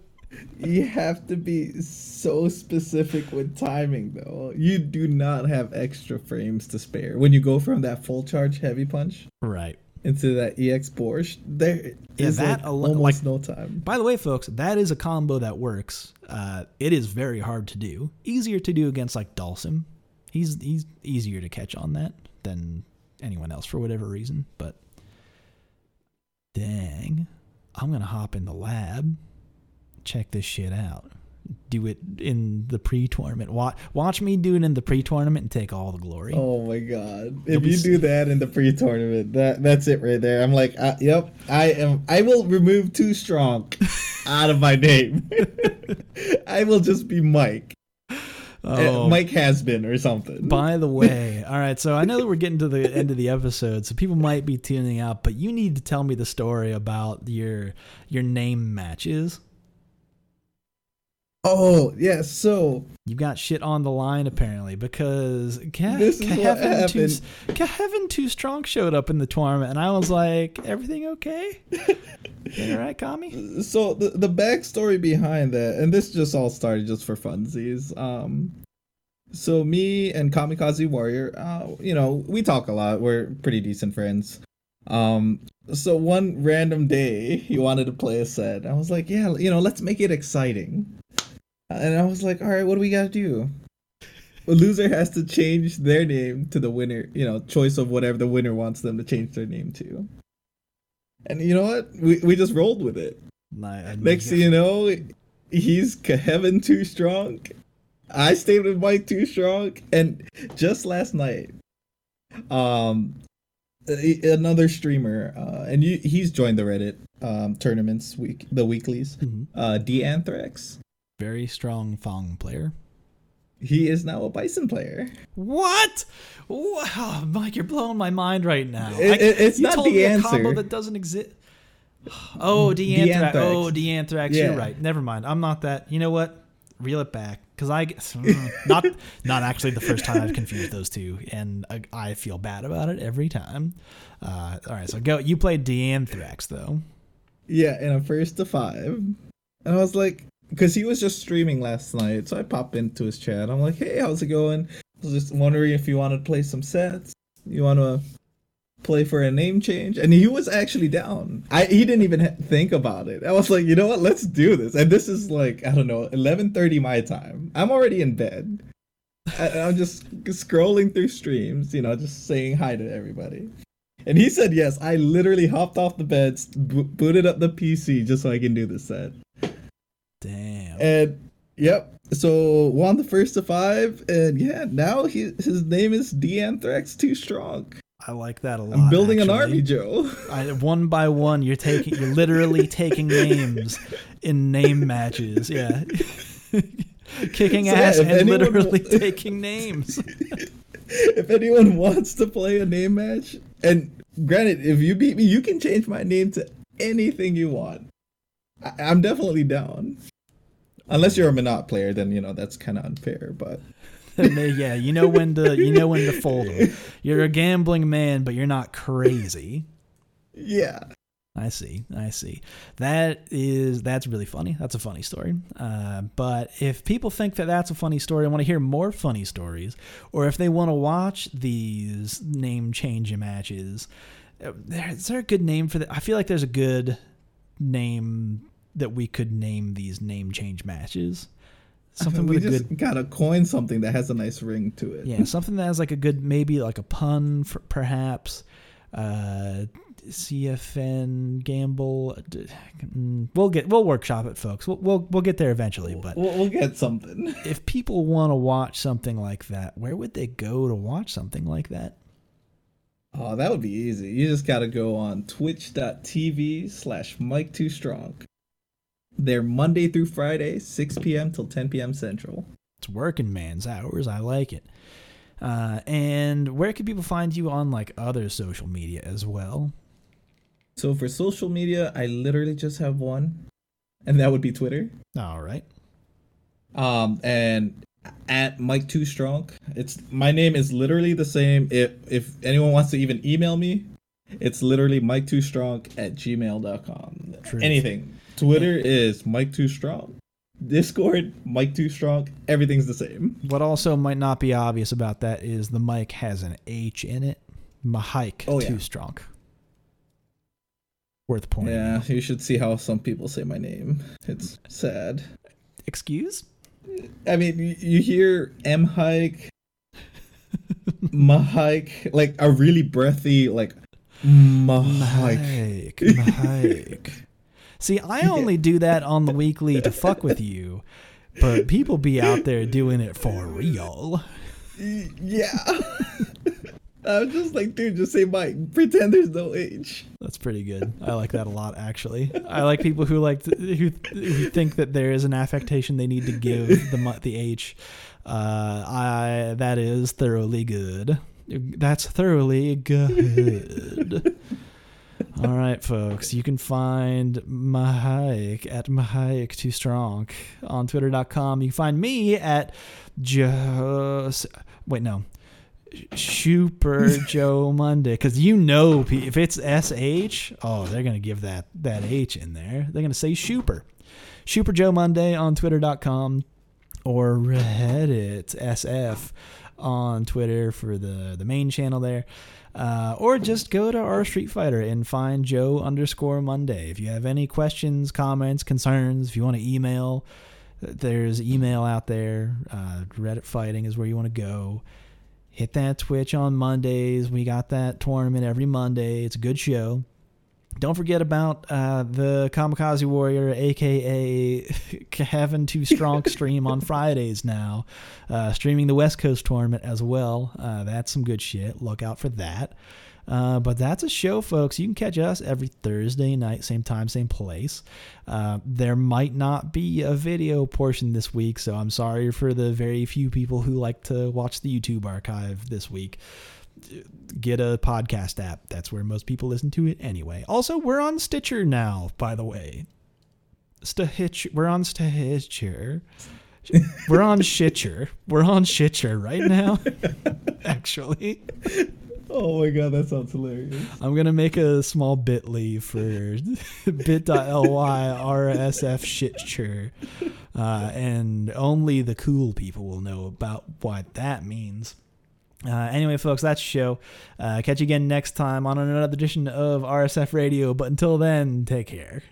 You have to be so specific with timing, though. You do not have extra frames to spare. When you go from that full charge heavy punch. Right into that EX Borscht, there Yeah, is that like al- almost like- no time. By the way, folks, that is a combo that works. Uh, it is very hard to do. Easier to do against like Dhalsim. He's he's easier to catch on that than anyone else for whatever reason. But dang, I'm gonna hop in the lab, check this shit out, do it in the pre-tournament. Watch watch me do it in the pre-tournament and take all the glory. Oh my god! If you do that in the pre-tournament, that that's it right there. I'm like, uh, yep, I am. I will remove too strong out of my name. I will just be Mike. Uh, Mike has been or something. Oh. By the way, all right, so I know that we're getting to the end of the episode, so people might be tuning out, but you need to tell me the story about your your name matches. Oh yeah, so You got shit on the line apparently because Ke- This is what Kevin too, Kevin too strong showed up in the tournament, and I was like, "Everything okay? All right, Kami?" so the the backstory behind that, and this just all started just for funsies. Um, so me and Kamikaze Warrior, uh, you know, we talk a lot. We're pretty decent friends. Um, so one random day he wanted to play a set. I was like, yeah, you know, let's make it exciting. And I was like, all right, what do we gotta do? The loser has to change their name to the winner, you know, choice of whatever the winner wants them to change their name to. And you know what? We we just rolled with it. Like, Next thing you know, he's Kevin too strong. I stayed with Mike too strong, and just last night, um, another streamer, uh, and you, he's joined the Reddit um tournaments week, the weeklies. Mhm. Uh, D Anthrax. Very strong Fang player. He is now a Bison player. What? Wow, Mike, you're blowing my mind right now. It- it- it's you not told the me a answer. combo that doesn't exist. Oh, Deanthrax. Deanthrax. Oh, Deanthrax. You're right. Never mind. I'm not that. You know what? Reel it back, because I guess mm, not not actually the first time I've confused those two, and I, I feel bad about it every time. Uh, all right, so go. You played Deanthrax though. Yeah, in a first to five. And I was like, because he was just streaming last night, so I popped into his chat. I'm like, hey, how's it going? I was just wondering if you want to play some sets. You want to play for a name change? And he was actually down. I he didn't even ha- think about it. I was like, you know what? Let's do this. And this is like, I don't know, 11:30 my time. I'm already in bed. I, I'm just scrolling through streams, you know, just saying hi to everybody. And he said yes. I literally hopped off the bed, bo- booted up the PC just so I can do this set. And yep. So won the first to five, and yeah, now he, his name is D'Anthrax Too Strong. I like that a lot. I'm building actually. an army, Joe. I, one by one, you're taking, you're literally taking names in name matches. Yeah, kicking So, ass if and literally wa- taking names. if anyone wants to play a name match, and granted, if you beat me, you can change my name to anything you want. I- I'm definitely down. Unless you're a Menat player, then you know that's kind of unfair. But yeah, you know when to, you know when to fold them. You're a gambling man, but you're not crazy. yeah, I see. I see. That is that's really funny. That's a funny story. Uh, but if people think that that's a funny story and want to hear more funny stories, or if they want to watch these name change matches, uh, there, is there a good name for that? I feel like there's a good name that we could name these name change matches. Something we with a just good gotta coin something that has a nice ring to it. yeah, something that has like a good maybe like a pun for, perhaps. Uh, CFN gamble. mm, We'll get we'll workshop it, folks. We'll we'll, we'll get there eventually. But we'll, we'll get something. if people want to watch something like that, where would they go to watch something like that? Oh, that would be easy. You just gotta go on twitch.tv slash Mike Too Strong. They're Monday through Friday, 6 p.m. till 10 p.m. Central. It's working man's hours. I like it. Uh, and where can people find you on like other social media as well? So for social media, I literally just have one, and that would be Twitter. All right. Um, and at Mike Too Strong. It's my name is literally the same. If if anyone wants to even email me, it's literally Mike Too Strong at gmail.com. Truth. Anything. Twitter is Mike Too Strong. Discord, Mike Too Strong. Everything's the same. What also might not be obvious about that is the mic has an H in it. Mahike Oh, yeah. too strong. Worth pointing. Yeah, out. you should see how some people say my name. It's sad. Excuse? I mean, you, hear M hike, Mahike, like a really breathy, like Mahike. Mahike. Mahike. See, I only do that on the weekly to fuck with you, but people be out there doing it for real. Yeah. I was just like, dude, just say Mike. Pretend there's no H. That's pretty good. I like that a lot, actually. I like people who like to, who, who think that there is an affectation they need to give the the H. Uh, I that is thoroughly good. That's thoroughly good. All right, folks. You can find Mahike at Mahike Too Strong on Twitter.com. You can find me at just wait no. Super Joe Monday, because you know if it's sh, oh, they're gonna give that that h in there. They're gonna say Super, Super Joe Monday on Twitter.com or Reddit SF on Twitter for the the main channel there. Uh, or just go to our Street Fighter and find Joe underscore Monday. If you have any questions, comments, concerns, if you want to email, there's email out there. Uh, Reddit fighting is where you want to go. Hit that Twitch on Mondays. We got that tournament every Monday. It's a good show. Don't forget about uh, the Kamikaze Warrior, aka Kevin Too Strong stream on Fridays now, uh, streaming the West Coast tournament as well. Uh, that's some good shit. Look out for that. Uh, but that's a show, folks. You can catch us every Thursday night, same time, same place. Uh, there might not be a video portion this week, so I'm sorry for the very few people who like to watch the YouTube archive this week get a podcast app. That's where most people listen to it anyway. Also, we're on Stitcher now, by the way. Stitcher. We're on Stitcher. We're on Shitcher. We're on Shitcher right now. Actually, Oh my god, that sounds hilarious. I'm gonna make a small bit.ly for bit.ly rsf shitcher, uh, and only the cool people will know about what that means. Uh, anyway, folks, that's the show. Uh, catch you again next time on another edition of RSF Radio. But until then, take care.